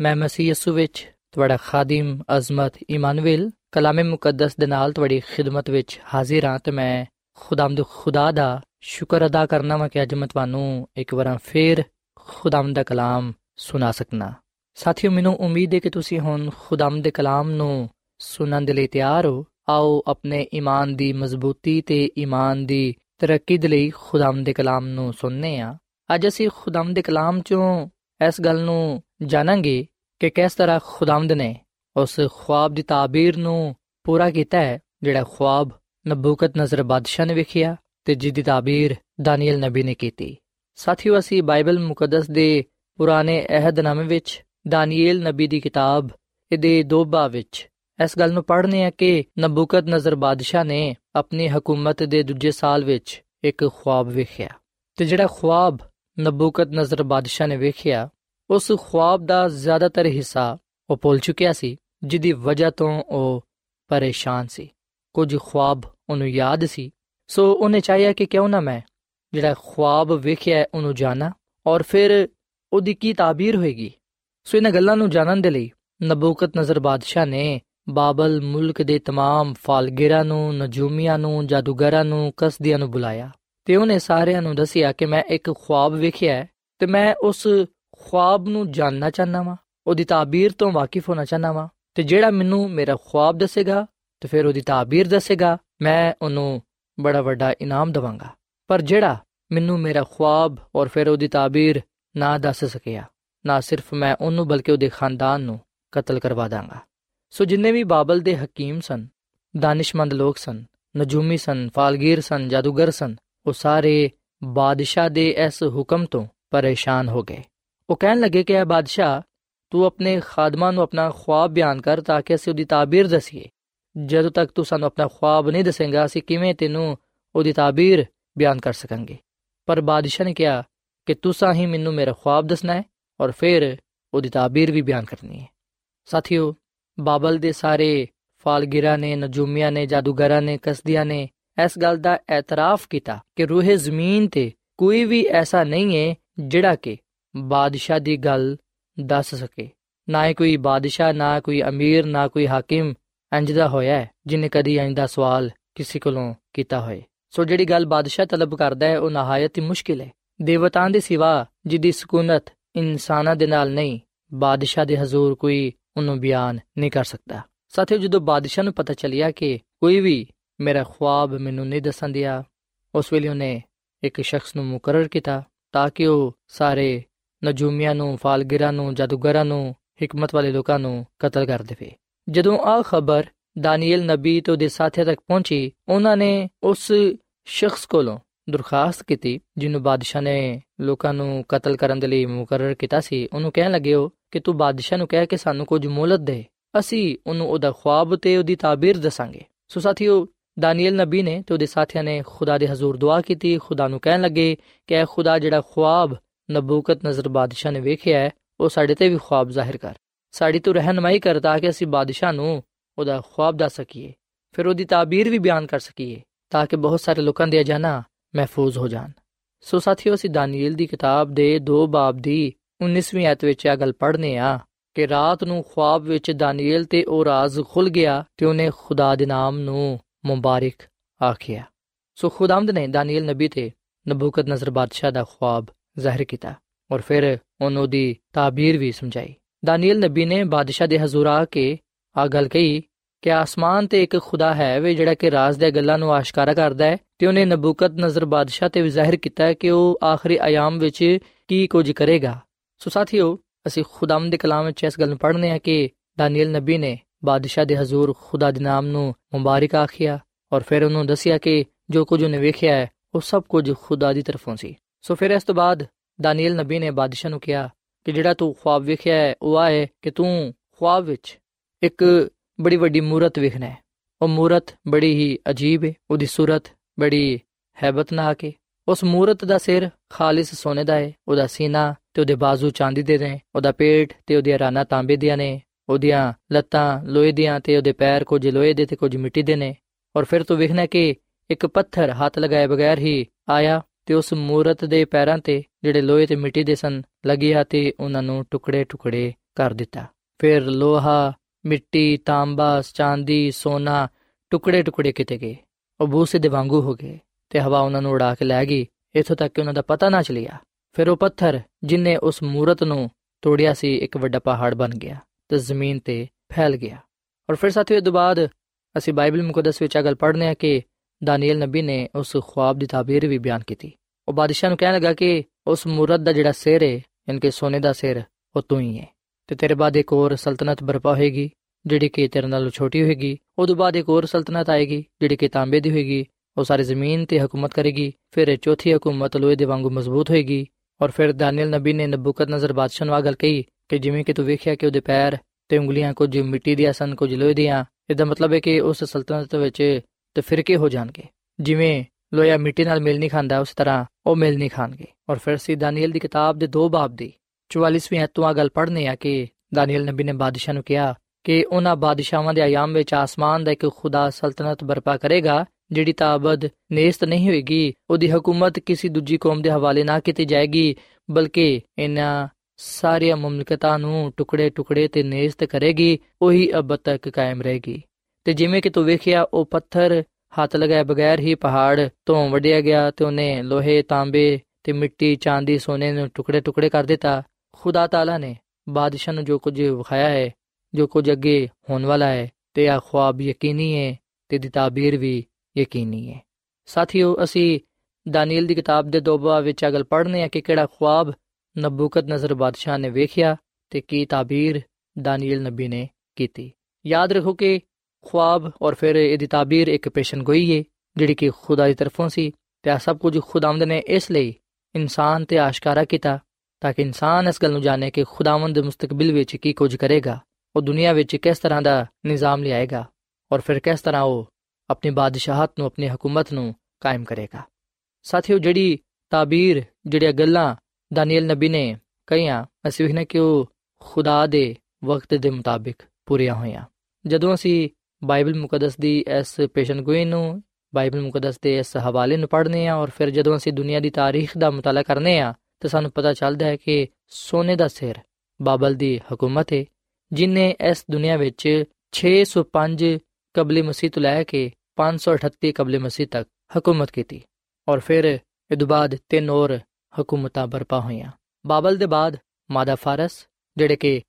ਮੈਂ ਮਸੀਹ ਯਿਸੂ ਵਿੱਚ ਤੁਹਾਡਾ ਖਾਦਮ, ਅਜ਼ਮਤ ਇਮਾਨੁਅਲ ਕਲਾਮੇ ਮੁਕੱਦਸ ਦੇ ਨਾਲ ਤੁਹਾਡੀ ਖਿਦਮਤ ਵਿੱਚ ਹਾਜ਼ਰ ਹਾਂ ਤੇ ਮੈਂ ਖੁਦਾਮਦ ਖੁਦਾ ਦਾ ਸ਼ੁਕਰ ਅਦਾ ਕਰਨਾ ਮੈਂ ਕਿ ਅੱਜ ਮੈਂ ਤੁਹਾਨੂੰ ਇੱਕ ਵਾਰ ਫੇਰ ਖੁਦਾਮ ਦਾ ਕਲਾਮ ਸੁਣਾ ਸਕਣਾ ਸਾਥੀਓ, ਮੈਨੂੰ ਉਮੀਦ ਹੈ ਕਿ ਤੁਸੀਂ ਹੁਣ ਖੁਦਾਮ ਦੇ ਕਲਾਮ ਨੂੰ ਸੁਣਨ ਦੇ ਲਈ ਤਿਆਰ ਹੋ। ਆਓ ਆਪਣੇ ਈਮਾਨ ਦੀ ਮਜ਼ਬੂਤੀ ਤੇ ਈਮਾਨ ਦੀ ਤਰੱਕੀ ਦੇ ਲਈ ਖੁਦਾਮ ਦੇ ਕਲਾਮ ਨੂੰ ਸੁਣਨੇ ਆ। ਅੱਜ ਅਸੀਂ ਖੁਦਾਮ ਦੇ ਕਲਾਮ ਚੋਂ ਇਸ ਗੱਲ ਨੂੰ ਜਾਣਾਂਗੇ ਕਿ ਕਿਸ ਤਰ੍ਹਾਂ ਖੁਦਾਮਦ ਨੇ ਉਸ ਖੁਆਬ ਦੀ ਤਾਬੀਰ ਨੂੰ ਪੂਰਾ ਕੀਤਾ ਹੈ, ਜਿਹੜਾ ਖੁਆਬ ਨਬੂਕਤ ਨਜ਼ਰ ਬਾਦਸ਼ਾਹ ਨੇ ਵੇਖਿਆ ਤੇ ਜਿਹਦੀ ਤਾਬੀਰ ਦਾਨੀਅਲ ਨਬੀ ਨੇ ਕੀਤੀ। ਸਾਥੀਓ, ਅਸੀਂ ਬਾਈਬਲ ਮੁਕੱਦਸ ਦੇ ਪੁਰਾਣੇ ਅਹਿਦਨਾਮੇ ਵਿੱਚ ਦਾਨੀਏਲ ਨਬੀ ਦੀ ਕਿਤਾਬ ਇਹਦੇ ਦੋ ਬਾਅ ਵਿੱਚ ਇਸ ਗੱਲ ਨੂੰ ਪੜ੍ਹਨੇ ਆ ਕਿ ਨਬੂਕਤ ਨਜ਼ਰ ਬਾਦਸ਼ਾਹ ਨੇ ਆਪਣੀ ਹਕੂਮਤ ਦੇ ਦੂਜੇ ਸਾਲ ਵਿੱਚ ਇੱਕ ਖੁਆਬ ਵੇਖਿਆ ਤੇ ਜਿਹੜਾ ਖੁਆਬ ਨਬੂਕਤ ਨਜ਼ਰ ਬਾਦਸ਼ਾਹ ਨੇ ਵੇਖਿਆ ਉਸ ਖੁਆਬ ਦਾ ਜ਼ਿਆਦਾਤਰ ਹਿੱਸਾ ਉਹ ਭੁੱਲ ਚੁੱਕਿਆ ਸੀ ਜਿਹਦੀ ਵਜ੍ਹਾ ਤੋਂ ਉਹ ਪਰੇਸ਼ਾਨ ਸੀ ਕੁਝ ਖੁਆਬ ਉਹਨੂੰ ਯਾਦ ਸੀ ਸੋ ਉਹਨੇ ਚਾਹਿਆ ਕਿ ਕਿਉਂ ਨਾ ਮੈਂ ਜਿਹੜਾ ਖੁਆਬ ਵੇਖਿਆ ਉਹਨੂੰ ਜਾਣਾ ਔਰ ਫਿਰ ਉਹਦੀ ਕੀ ਤਾਬੀਰ ਹੋਏਗੀ ਸੋ ਇਹਨਾਂ ਗੱਲਾਂ ਨੂੰ ਜਾਣਨ ਦੇ ਲਈ ਨਬੂਕਤ ਨਜ਼ਰ ਬਾਦਸ਼ਾਹ ਨੇ ਬਾਬਲ ਮੁਲਕ ਦੇ तमाम ਫਾਲਗਿਰਾਂ ਨੂੰ ਨਜੂਮੀਆਂ ਨੂੰ ਜਾਦੂਗਰਾਂ ਨੂੰ ਕਸਦੀਆਂ ਨੂੰ ਬੁਲਾਇਆ ਤੇ ਉਹਨੇ ਸਾਰਿਆਂ ਨੂੰ ਦੱਸਿਆ ਕਿ ਮੈਂ ਇੱਕ ਖੁਆਬ ਵੇਖਿਆ ਤੇ ਮੈਂ ਉਸ ਖੁਆਬ ਨੂੰ ਜਾਣਨਾ ਚਾਹਨਾ ਵਾਂ, ਉਹਦੀ ਤਾਬੀਰ ਤੋਂ ਵਾਕਿਫ ਹੋਣਾ ਚਾਹਨਾ ਵਾਂ ਤੇ ਜਿਹੜਾ ਮੈਨੂੰ ਮੇਰਾ ਖੁਆਬ ਦੱਸੇਗਾ ਤੇ ਫਿਰ ਉਹਦੀ ਤਾਬੀਰ ਦੱਸੇਗਾ, ਮੈਂ ਉਹਨੂੰ ਬੜਾ ਵੱਡਾ ਇਨਾਮ ਦਵਾਂਗਾ। ਪਰ ਜਿਹੜਾ ਮੈਨੂੰ ਮੇਰਾ ਖੁਆਬ ਔਰ ਫਿਰ ਉਹਦੀ ਤਾਬੀਰ ਨਾ ਦੱਸ ਸਕਿਆ, ਨਾ ਸਿਰਫ ਮੈਂ ਉਹਨੂੰ ਬਲਕਿ ਉਹਦੇ ਖਾਨਦਾਨ ਨੂੰ ਕਤਲ ਕਰਵਾ ਦਾਂਗਾ। ਸੋ ਜਿੰਨੇ ਵੀ ਬਾਬਲ ਦੇ ਹਕੀਮ ਸਨ, ਦਾਨਿਸ਼ਮੰਦ ਲੋਕ ਸਨ, ਨਜੂਮੀ ਸਨ, ਫਾਲਗੀਰ ਸਨ, ਜਾਦੂਗਰ ਸਨ, ਉਹ ਸਾਰੇ ਬਾਦਸ਼ਾਹ ਦੇ ਇਸ ਹੁਕਮ ਤੋਂ ਪਰੇਸ਼ਾਨ ਹੋ ਗਏ। ਉਹ ਕਹਿਣ ਲੱਗੇ ਕਿ ਇਹ ਬਾਦਸ਼ਾਹ, ਤੂੰ ਆਪਣੇ ਖਾਦਮਾਂ ਨੂੰ ਆਪਣਾ ਖੁਆਬ ਬਿਆਨ ਕਰ ਤਾਂ ਕਿ ਅਸੀਂ ਉਹਦੀ ਤਾਬੀਰ ਦਸੀਏ। ਜਦੋਂ ਤੱਕ ਤੂੰ ਸਾਨੂੰ ਆਪਣਾ ਖੁਆਬ ਨਹੀਂ ਦੱਸੇਗਾ, ਅਸੀਂ ਕਿਵੇਂ ਤੈਨੂੰ ਉਹਦੀ ਤਾਬੀਰ ਬਿਆਨ ਕਰ ਸਕਾਂਗੇ? ਪਰ ਬਾਦਸ਼ਾਹ ਨੇ ਕਿਹਾ ਕਿ ਤੁਸੀਂ ਹੀ ਮੈਨੂੰ ਮੇਰਾ ਖੁਆਬ ਦੱਸਣਾ ਹੈ ਔਰ ਫਿਰ ਉਹਦੀ ਤਾਬੀਰ ਵੀ ਬਿਆਨ ਕਰਨੀ ਹੈ। ਸਾਥੀਓ, ਬਾਬਲ ਦੇ ਸਾਰੇ ਫਾਲਗਿਰਾਂ ਨੇ, ਨਜੂਮੀਆਂ ਨੇ, ਜਾਦੂਗਰਾਂ ਨੇ, ਕਸਦੀਆਂ ਨੇ ਇਸ ਗੱਲ ਦਾ ਇਤਰਾਫ ਕੀਤਾ ਕਿ ਰੂਹ ਜ਼ਮੀਨ ਤੇ ਕੋਈ ਵੀ ਐਸਾ ਨਹੀਂ ਹੈ ਜਿਹੜਾ ਕਿ ਬਾਦਸ਼ਾਹ ਦੀ ਗੱਲ ਦੱਸ ਸਕੇ। ਨਾ ਹੀ ਕੋਈ ਬਾਦਸ਼ਾਹ, ਨਾ ਕੋਈ ਅਮੀਰ, ਨਾ ਕੋਈ ਹਾਕਿਮ ਅੰਜਦਾ ਹੋਇਆ ਹੈ, ਜਿਨੇ ਕਦੀ ਇੰਜ ਦਾ ਸਵਾਲ ਕਿਸੇ ਕੋਲੋਂ ਕੀਤਾ ਹੋਏ। ਸੋ ਜਿਹੜੀ ਗੱਲ ਬਾਦਸ਼ਾਹ ਤਲਬ ਕਰਦਾ ਹੈ, ਉਹ ਨਹਾਇਤ ਹੀ ਮੁਸ਼ਕਿਲ ਹੈ। ਦੇਵਤਾਂ ਦੇ ਸਿਵਾ ਜਿੱਦੀ ਸਕੂਨਤ ਇਨਸਾਨਾਂ ਦੇ ਨਾਲ ਨਹੀਂ, ਬਾਦਸ਼ਾਹ ਦੇ ਹਜ਼ੂਰ ਕੋਈ ਉਹਨੂੰ ਬਿਆਨ ਨਹੀਂ ਕਰ ਸਕਦਾ। ਸਾਥੀਓ, ਜਦੋਂ ਬਾਦਸ਼ਾਹ ਨੂੰ ਪਤਾ ਚੱਲਿਆ ਕਿ ਕੋਈ ਵੀ ਮੇਰਾ ਖੁਆਬ ਮੈਨੂੰ ਨਹੀਂ ਦੱਸਣ ਦਿਆ, ਉਸ ਵੇਲੇ ਉਹਨੇ ਇੱਕ ਸ਼ਖਸ ਨੂੰ ਮੁਕਰਰ ਕੀਤਾ ਤਾਂ ਕਿ ਉਹ ਸਾਰੇ ਨਜੂਮੀਆਂ ਨੂੰ, ਫਾਲਗਿਰਾਂ ਨੂੰ, ਜਾਦੂਗਰਾਂ ਨੂੰ, ਹਕਮਤ ਵਾਲੇ ਲੋਕਾਂ ਨੂੰ ਕਤਲ ਕਰ ਦੇਵੇ। ਜਦੋਂ ਆ ਖਬਰ ਦਾਨੀਏਲ ਨਬੀ ਤੇ ਉਹਦੇ ਸਾਥੀਆਂ ਤੱਕ ਪਹੁੰਚੀ, ਉਹਨਾਂ ਨੇ ਉਸ ਸ਼ਖਸ ਕੋਲੋਂ ਦਰਖਾਸਤ ਕੀਤੀ, ਜਿਹਨੂੰ ਬਾਦਸ਼ਾਹ ਨੇ ਲੋਕਾਂ ਨੂੰ ਕਤਲ ਕਰਨ ਦੇ ਲਈ ਮੁਕਰਰ ਕੀਤਾ ਸੀ। ਉਹਨੂੰ ਕਹਿਣ ਲੱਗੇ ਹੋ ਕਿ ਤੂੰ ਬਾਦਸ਼ਾਹ ਨੂੰ ਕਹਿ ਕੇ ਸਾਨੂੰ ਕੁਝ ਮੋਹਲਤ ਦੇ। ਅਸੀਂ ਉਹਨੂੰ ਉਹਦਾ ਖੁਆਬ ਤੇ ਉਹਦੀ ਤਾਬੀਰ ਦੱਸਾਂਗੇ। ਸੋ ਸਾਥੀਓ ਦਾਨੀਏਲ ਨਬੀ ਨੇ ਤੇ ਉਹਦੇ ਸਾਥੀਆਂ ਨੇ ਖੁਦਾ ਦੇ ਹਜ਼ੂਰ ਦੁਆ ਕੀਤੀ। ਖੁਦਾ ਨੂੰ ਕਹਿਣ ਲੱਗੇ ਕਿ ਐ ਖੁਦਾ ਜਿਹੜਾ ਖੁਆਬ ਨਬੂਕਤ ਨਜ਼ਰ ਬਾਦਸ਼ਾਹ ਨੇ ਵੇਖਿਆ ਹੈ, ਉਹ ਸਾਡੇ ਤੇ ਵੀ ਖੁਆਬ ਜ਼ਾਹਿਰ ਕਰ। ਸਾਡੀ ਤੂੰ ਰਹਿਨਮਾਈ ਕਰ ਤਾਂ ਕਿ ਅਸੀਂ ਬਾਦਸ਼ਾਹ ਨੂੰ ਉਹਦਾ ਖੁਆਬ ਦੱਸ ਸਕੀਏ, ਫਿਰ ਉਹਦੀ ਤਾਬੀਰ ਵੀ ਬਿਆਨ ਕਰ ਸਕੀਏ, ਤਾਂ ਕਿ ਬਹੁਤ ਸਾਰੇ ਲੋਕਾਂ ਦੀਆਂ ਜਾਨਾਂ ਮਹਿਫੂਜ਼ ਹੋ ਜਾਣ। ਸੋ ਸਾਥੀਓ, ਅਸੀਂ ਦਾਨੀਏਲ ਦੀ ਕਿਤਾਬ ਦੇ ਦੋ ਬਾਬ ਦੀ 19ਵੀਂ ਆਇਤ ਵਿੱਚ ਇਹ ਗੱਲ ਪੜ੍ਹਨੇ ਆ ਕਿ ਰਾਤ ਨੂੰ ਖੁਆਬ ਵਿੱਚ ਦਾਨੀਏਲ ਤੇ ਉਹ ਰਾਜ਼ ਖੁੱਲ ਗਿਆ ਤੇ ਉਹਨੇ ਖੁਦਾ ਦੇ ਨਾਮ ਨੂੰ ਮੁਬਾਰਕ ਆਖਿਆ। ਸੋ ਖੁਦਾਮਦ ਨੇ ਦਾਨੀਏਲ ਨਬੀ ਤੇ ਨਬੂਕਤ ਨਜ਼ਰ ਬਾਦਸ਼ਾਹ ਦਾ ਖੁਆਬ ਜ਼ਾਹਿਰ ਕੀਤਾ ਔਰ ਫਿਰ ਉਹਨੂੰ ਦੀ ਤਾਬੀਰ ਵੀ ਸਮਝਾਈ। ਦਾਨੀਏਲ ਨਬੀ ਨੇ ਬਾਦਸ਼ਾਹ ਦੇ ਹਜ਼ੂਰ ਆ ਕੇ ਆ ਗੱਲ ਕਹੀ ਕਿ ਆਸਮਾਨ ਤੇ ਇੱਕ ਖੁਦਾ ਹੈ ਵੇ ਜਿਹੜਾ ਕਿ ਰਾਜ਼ ਦੇ ਗੱਲਾਂ ਨੂੰ ਆਸ਼ਕਾਰਾ ਕਰਦਾ ਹੈ ਤੇ ਉਹਨੇ ਨਬੂਕਤ ਨਜ਼ਰ ਬਾਦਸ਼ਾਹ ਤੇ ਵੀ ਜ਼ਾਹਿਰ ਕੀਤਾ ਕਿ ਉਹ ਆਖਰੀ ਆਯਾਮ ਵਿੱਚ ਕੀ ਕੁਝ ਕਰੇਗਾ। ਸੋ ਸਾਥੀਓ, ਅਸੀਂ ਖੁਦਾਮ ਦੇ ਕਲਾਮ ਵਿੱਚ ਇਸ ਗੱਲ ਨੂੰ ਪੜ੍ਹਨੇ ਆ ਕਿ ਦਾਨੀਏਲ ਨਬੀ ਨੇ ਬਾਦਸ਼ਾਹ ਦੇ ਹਜ਼ੂਰ ਖੁਦਾ ਦੇ ਨਾਮ ਨੂੰ ਮੁਬਾਰਕ ਆਖਿਆ ਔਰ ਫਿਰ ਉਹਨੂੰ ਦੱਸਿਆ ਕਿ ਜੋ ਕੁਝ ਉਹਨੇ ਵੇਖਿਆ ਹੈ, ਉਹ ਸਭ ਕੁਝ ਖੁਦਾ ਦੀ ਤਰਫੋਂ ਸੀ। ਸੋ ਫਿਰ ਇਸ ਤੋਂ ਬਾਅਦ ਦਾਨੀਏਲ ਨਬੀ ਨੇ ਬਾਦਸ਼ਾਹ ਨੂੰ ਕਿਹਾ ਕਿ ਜਿਹੜਾ ਤੂੰ ਖੁਆਬ ਵੇਖਿਆ ਹੈ, ਉਹ ਆ ਹੈ ਕਿ ਤੂੰ ਖੁਆਬ ਵਿੱਚ ਇੱਕ ਬੜੀ ਵੱਡੀ ਮੂਰਤ ਵੇਖਣਾ ਹੈ। ਉਹ ਮੂਰਤ ਬੜੀ ਹੀ ਅਜੀਬ ਹੈ ਉਹਦੀ ਸੂਰਤ ਬੜੀ ਹੈਬਤਨਾਕ ਹੈ ਉਸ ਮੂਰਤ ਦਾ ਸਿਰ ਖਾਲਿਸ ਸੋਨੇ ਦਾ ਹੈ ਉਹਦਾ ਸੀਨਾ ਤੇ ਉਹਦੇ ਬਾਜ਼ੂ ਚਾਂਦੀ ਦੇ ਨੇ, ਉਹਦਾ ਪੇਟ ਤੇ ਉਹਦੀਆਂ ਰਾਨਾ ਤਾਂਬੇ ਦੀਆਂ ਨੇ, ਉਹਦੀਆਂ ਲੱਤਾਂ ਲੋਹੇ ਦੀਆਂ ਤੇ ਉਹਦੇ ਪੈਰ ਕੁਝ ਲੋਹੇ ਦੇ ਤੇ ਕੁਝ ਮਿੱਟੀ ਦੇ ਨੇ। ਔਰ ਫਿਰ ਤੂੰ ਵੇਖਣਾ ਕਿ ਇੱਕ ਪੱਥਰ ਹੱਥ ਲਗਾਏ ਬਗੈਰ ਹੀ ਆਇਆ ਤੇ ਉਸ ਮੂਰਤ ਦੇ ਪੈਰਾਂ ਤੇ ਜਿਹੜੇ ਲੋਹੇ ਤੇ ਮਿੱਟੀ ਦੇ ਸਨ ਲੱਗਿਆ ਤੇ ਉਹਨਾਂ ਨੂੰ ਟੁਕੜੇ ਟੁਕੜੇ ਕਰ ਦਿੱਤਾ। ਫਿਰ ਲੋਹਾ, ਮਿੱਟੀ, ਤਾਂਬਾ, ਚਾਂਦੀ, ਸੋਨਾ ਟੁਕੜੇ ਟੁਕੜੇ ਕਿਤੇ ਗਏ। ਉਹ ਬੂਸੇ ਦੇ ਵਾਂਗੂ ਹੋ ਗਏ ਤੇ ਹਵਾ ਉਹਨਾਂ ਨੂੰ ਉਡਾ ਕੇ ਲੈ ਗਈ। ਇਥੋਂ ਤੱਕ ਕਿ ਉਹਨਾਂ ਦਾ ਪਤਾ ਨਾ ਚੱਲਿਆ। ਫਿਰ ਉਹ ਪੱਥਰ ਜਿਨੇ ਉਸ ਮੂਰਤ ਨੂੰ ਤੋੜਿਆ ਸੀ, ਇੱਕ ਵੱਡਾ ਪਹਾੜ ਬਣ ਗਿਆ ਤੇ ਜ਼ਮੀਨ ਤੇ ਫੈਲ ਗਿਆ। ਔਰ ਫਿਰ ਸਾਥੀਓ ਤੋਂ ਬਾਅਦ ਅਸੀਂ ਬਾਈਬਲ ਮੁਕੱਦਸ ਵਿੱਚ ਅਗਲ ਪੜ੍ਹਨੇ ਆ ਕਿ ਦਾਨੀਏਲ ਨਬੀ ਨੇ ਉਸ ਖੁਆਬ ਦੀ ਤਾਬੀਰ ਵੀ ਬਿਆਨ ਕੀਤੀ ਉਹ ਬਾਦਸ਼ਾਹ ਨੂੰ ਕਹਿਣ ਲੱਗਾ ਕਿ ਉਸ ਮੂਰਤ ਦਾ ਜਿਹੜਾ ਸਿਰ ਹੈ ਇਨਕੇ ਸੋਨੇ ਦਾ ਸਿਰ ਉਹ ਤੂੰ ਹੀ ਹੈ ਤੇ ਤੇਰੇ ਬਾਅਦ ਇੱਕ ਹੋਰ ਸਲਤਨਤ ਬਰਪਾ ਹੋਏਗੀ ਜਿਹੜੀ ਕਿ ਤੇਰੇ ਨਾਲੋਂ ਛੋਟੀ ਹੋਏਗੀ ਉਦੋਂ ਬਾਅਦ ਇੱਕ ਹੋਰ ਸਲਤਨਤ ਆਏਗੀ ਜਿਹੜੀ ਕਿ ਤਾਂਬੇ ਦੀ ਹੋਏਗੀ ਉਹ ਸਾਰੀ ਜ਼ਮੀਨ ਤੇ ਹਕੂਮਤ ਕਰੇਗੀ ਫਿਰ ਚੌਥੀ ਹਕੂਮਤ ਲੋਹੇ ਦੇ ਵਾਂਗੂ ਮਜ਼ਬੂਤ ਹੋਏਗੀ ਔਰ ਫਿਰ ਦਾਨੀਏਲ ਨਬੀ ਨੇ ਨਬੂਕਤ ਨਜ਼ਰ ਬਾਦਸ਼ਾਹ ਨੂੰ ਆ ਗੱਲ ਕਹੀ ਕਿ ਜਿਵੇਂ ਕਿ ਤੂੰ ਵੇਖਿਆ ਕਿ ਉਹਦੇ ਪੈਰ ਤੇ ਉਂਗਲੀਆਂ ਕੁਝ ਮਿੱਟੀ ਦੀਆਂ ਸਨ ਕੁਝ ਲੋਹੇ ਦੀਆਂ ਇਹਦਾ ਮਤਲਬ ਹੈ ਕਿ ਉਸ ਸਲਤਨਤ ਵਿੱਚ ਤੇ ਫਿਰਕੇ ਹੋ ਜਾਣਗੇ? ਜਿਵੇਂ ਲੋਹਾ ਮਿੱਟੀ ਨਾਲ ਮਿਲ ਨਹੀਂ ਖਾਂਦਾ, ਉਸ ਤਰ੍ਹਾਂ ਉਹ ਮਿਲ ਨਹੀਂ ਖਾਣਗੇ। ਔਰ ਫਿਰ ਸੀ ਦਾਨੀਏਲ ਦੀ ਕਿਤਾਬ ਦੇ ਦੋ ਬਾਬ ਦੀ। 44ਵੀਂ ਹੱਤੋਂ ਆ ਗੱਲ ਪੜ੍ਹਨੇ ਆ ਕਿ ਦਾਨੀਏਲ ਨਬੀ ਨੇ ਬਾਦਸ਼ਾਹ ਨੂੰ ਕਿਹਾ ਕਿ ਉਹਨਾਂ ਬਾਦਸ਼ਾਹਾਂ ਦੇ ਆਯਾਮ ਵਿੱਚ ਆਸਮਾਨ ਦਾ ਇੱਕ ਖੁਦਾ ਸਲਤਨਤ ਬਰਪਾ ਕਰੇਗਾ, ਜਿਹੜੀ ਤਾਬਦ ਨੇਸਤ ਨਹੀਂ ਹੋਏਗੀ, ਉਹਦੀ ਹਕੂਮਤ ਕਿਸੇ ਦੂਜੀ ਕੌਮ ਦੇ ਹਵਾਲੇ ਨਾ ਕੀਤੀ ਜਾਏਗੀ, ਬਲਕਿ ਇਹਨਾਂ ਸਾਰੀਆਂ ਮੁਮਲਕਤਾਂ ਨੂੰ ਟੁਕੜੇ ਟੁਕੜੇ ਤੇ ਨੇਸਤ ਕਰੇਗੀ, ਉਹੀ ਅਬ ਤੱਕ ਕਾਇਮ ਰਹੇਗੀ। ਤੇ ਜਿਵੇਂ ਕਿ ਤੂੰ ਵੇਖਿਆ, ਉਹ ਪੱਥਰ ਹੱਥ ਲਗਾਏ ਬਗੈਰ ਹੀ ਪਹਾੜ ਤੋਂ ਵੱਢਿਆ ਗਿਆ ਤੇ ਉਹਨੇ ਲੋਹੇ, ਤਾਂਬੇ ਤੇ ਮਿੱਟੀ, ਚਾਂਦੀ, ਸੋਨੇ ਨੂੰ ਟੁਕੜੇ ਟੁਕੜੇ ਕਰ ਦਿੱਤਾ। ਖੁਦਾ ਤਾਲਾ ਨੇ ਬਾਦਸ਼ਾਹ ਨੂੰ ਜੋ ਕੁਝ ਵਿਖਾਇਆ ਹੈ, ਜੋ ਕੁਝ ਅੱਗੇ ਹੋਣ ਵਾਲਾ ਹੈ, ਤੇ ਆ ਖੁਆਬ ਯਕੀਨੀ ਹੈ ਤੇ ਦੀ ਤਾਬੀਰ ਵੀ ਯਕੀਨੀ ਹੈ। ਸਾਥੀਓ, ਅਸੀਂ ਦਾਨੀਲ ਦੀ ਕਿਤਾਬ ਦੇ ਦੋਬਾ ਵਿੱਚ ਅਗਲ ਪੜ੍ਹਨੇ ਆ ਕਿ ਕਿਹੜਾ ਖੁਆਬ ਨਬੂਕਤ ਨਜ਼ਰ ਬਾਦਸ਼ਾਹ ਨੇ ਵੇਖਿਆ ਤੇ ਕੀ ਤਾਬੀਰ ਦਾਨੀਲ ਨਬੀ ਨੇ ਕੀਤੀ। ਯਾਦ ਰੱਖੋ ਕਿ ਖੁਆਬ ਔਰ ਫਿਰ ਇਹਦੀ ਤਾਬੀਰ ਇੱਕ ਪੇਸ਼ਨਗੋਈ ਹੈ ਜਿਹੜੀ ਕਿ ਖੁਦਾ ਦੀ ਤਰਫੋਂ ਸੀ ਤੇ ਆ ਸਭ ਕੁਝ ਖੁਦਾਵੰਦ ਨੇ ਇਸ ਲਈ ਇਨਸਾਨ ਤੇ ਆਸ਼ਕਾਰਾ ਕੀਤਾ ਤਾਂ ਕਿ ਇਨਸਾਨ ਇਸ ਗੱਲ ਨੂੰ ਜਾਣੇ ਕਿ ਖੁਦਾਵੰਦ ਮੁਸਤਕਬਲ ਵਿੱਚ ਕੀ ਕੁਝ ਕਰੇਗਾ ਉਹ ਦੁਨੀਆ ਵਿੱਚ ਕਿਸ ਤਰ੍ਹਾਂ ਦਾ ਨਿਜ਼ਾਮ ਲਿਆਏਗਾ ਔਰ ਫਿਰ ਕਿਸ ਤਰ੍ਹਾਂ ਉਹ ਆਪਣੀ ਬਾਦਸ਼ਾਹਤ ਨੂੰ ਆਪਣੀ ਹਕੂਮਤ ਨੂੰ ਕਾਇਮ ਕਰੇਗਾ ਸਾਥੀਓ ਜਿਹੜੀ ਤਾਬੀਰ ਜਿਹੜੀਆਂ ਗੱਲਾਂ ਦਾਨੀਏਲ ਨਬੀ ਨੇ ਕਹੀਆਂ ਅਸੀਂ ਵੇਖਨੇ ਕਿ ਉਹ ਖੁਦਾ ਦੇ ਵਕਤ ਦੇ ਮੁਤਾਬਿਕ ਪੂਰੀਆਂ ਹੋਈਆਂ ਜਦੋਂ ਅਸੀਂ ਬਾਈਬਲ ਮੁਕੱਦਸ ਦੀ ਇਸ ਪੇਸ਼ਨਗੋਈ ਨੂੰ, ਬਾਈਬਲ ਮੁਕੱਦਸ ਦੇ ਇਸ ਹਵਾਲੇ ਨੂੰ ਪੜ੍ਹਨੇ ਆ ਔਰ ਫਿਰ ਜਦੋਂ ਅਸੀਂ ਦੁਨੀਆ ਦੀ ਤਾਰੀਖ ਦਾ ਮਤਾਲਾ ਕਰਨੇ ਆ ਤਾਂ ਸਾਨੂੰ ਪਤਾ ਚੱਲਦਾ ਹੈ ਕਿ ਸੋਨੇ ਦਾ ਸਿਰ ਬਾਬਲ ਦੀ ਹਕੂਮਤ ਹੈ ਜਿਨੇ ਇਸ ਦੁਨੀਆ ਵਿੱਚ 605 ਕਬਲੇ ਮਸੀਹ ਤੋਂ ਲੈ ਕੇ 538 ਕਬਲੇ ਮਸੀਹ ਤੱਕ ਹਕੂਮਤ ਕੀਤੀ ਔਰ ਫਿਰ ਇਹ ਤੋਂ ਬਾਅਦ ਤਿੰਨ ਹੋਰ ਹਕੂਮਤਾਂ ਬਰਪਾ ਹੋਈਆਂ। ਬਾਬਲ ਦੇ ਬਾਅਦ ਮਾਦਾ ਫਾਰਸ, ਜਿਹੜੇ ਕਿ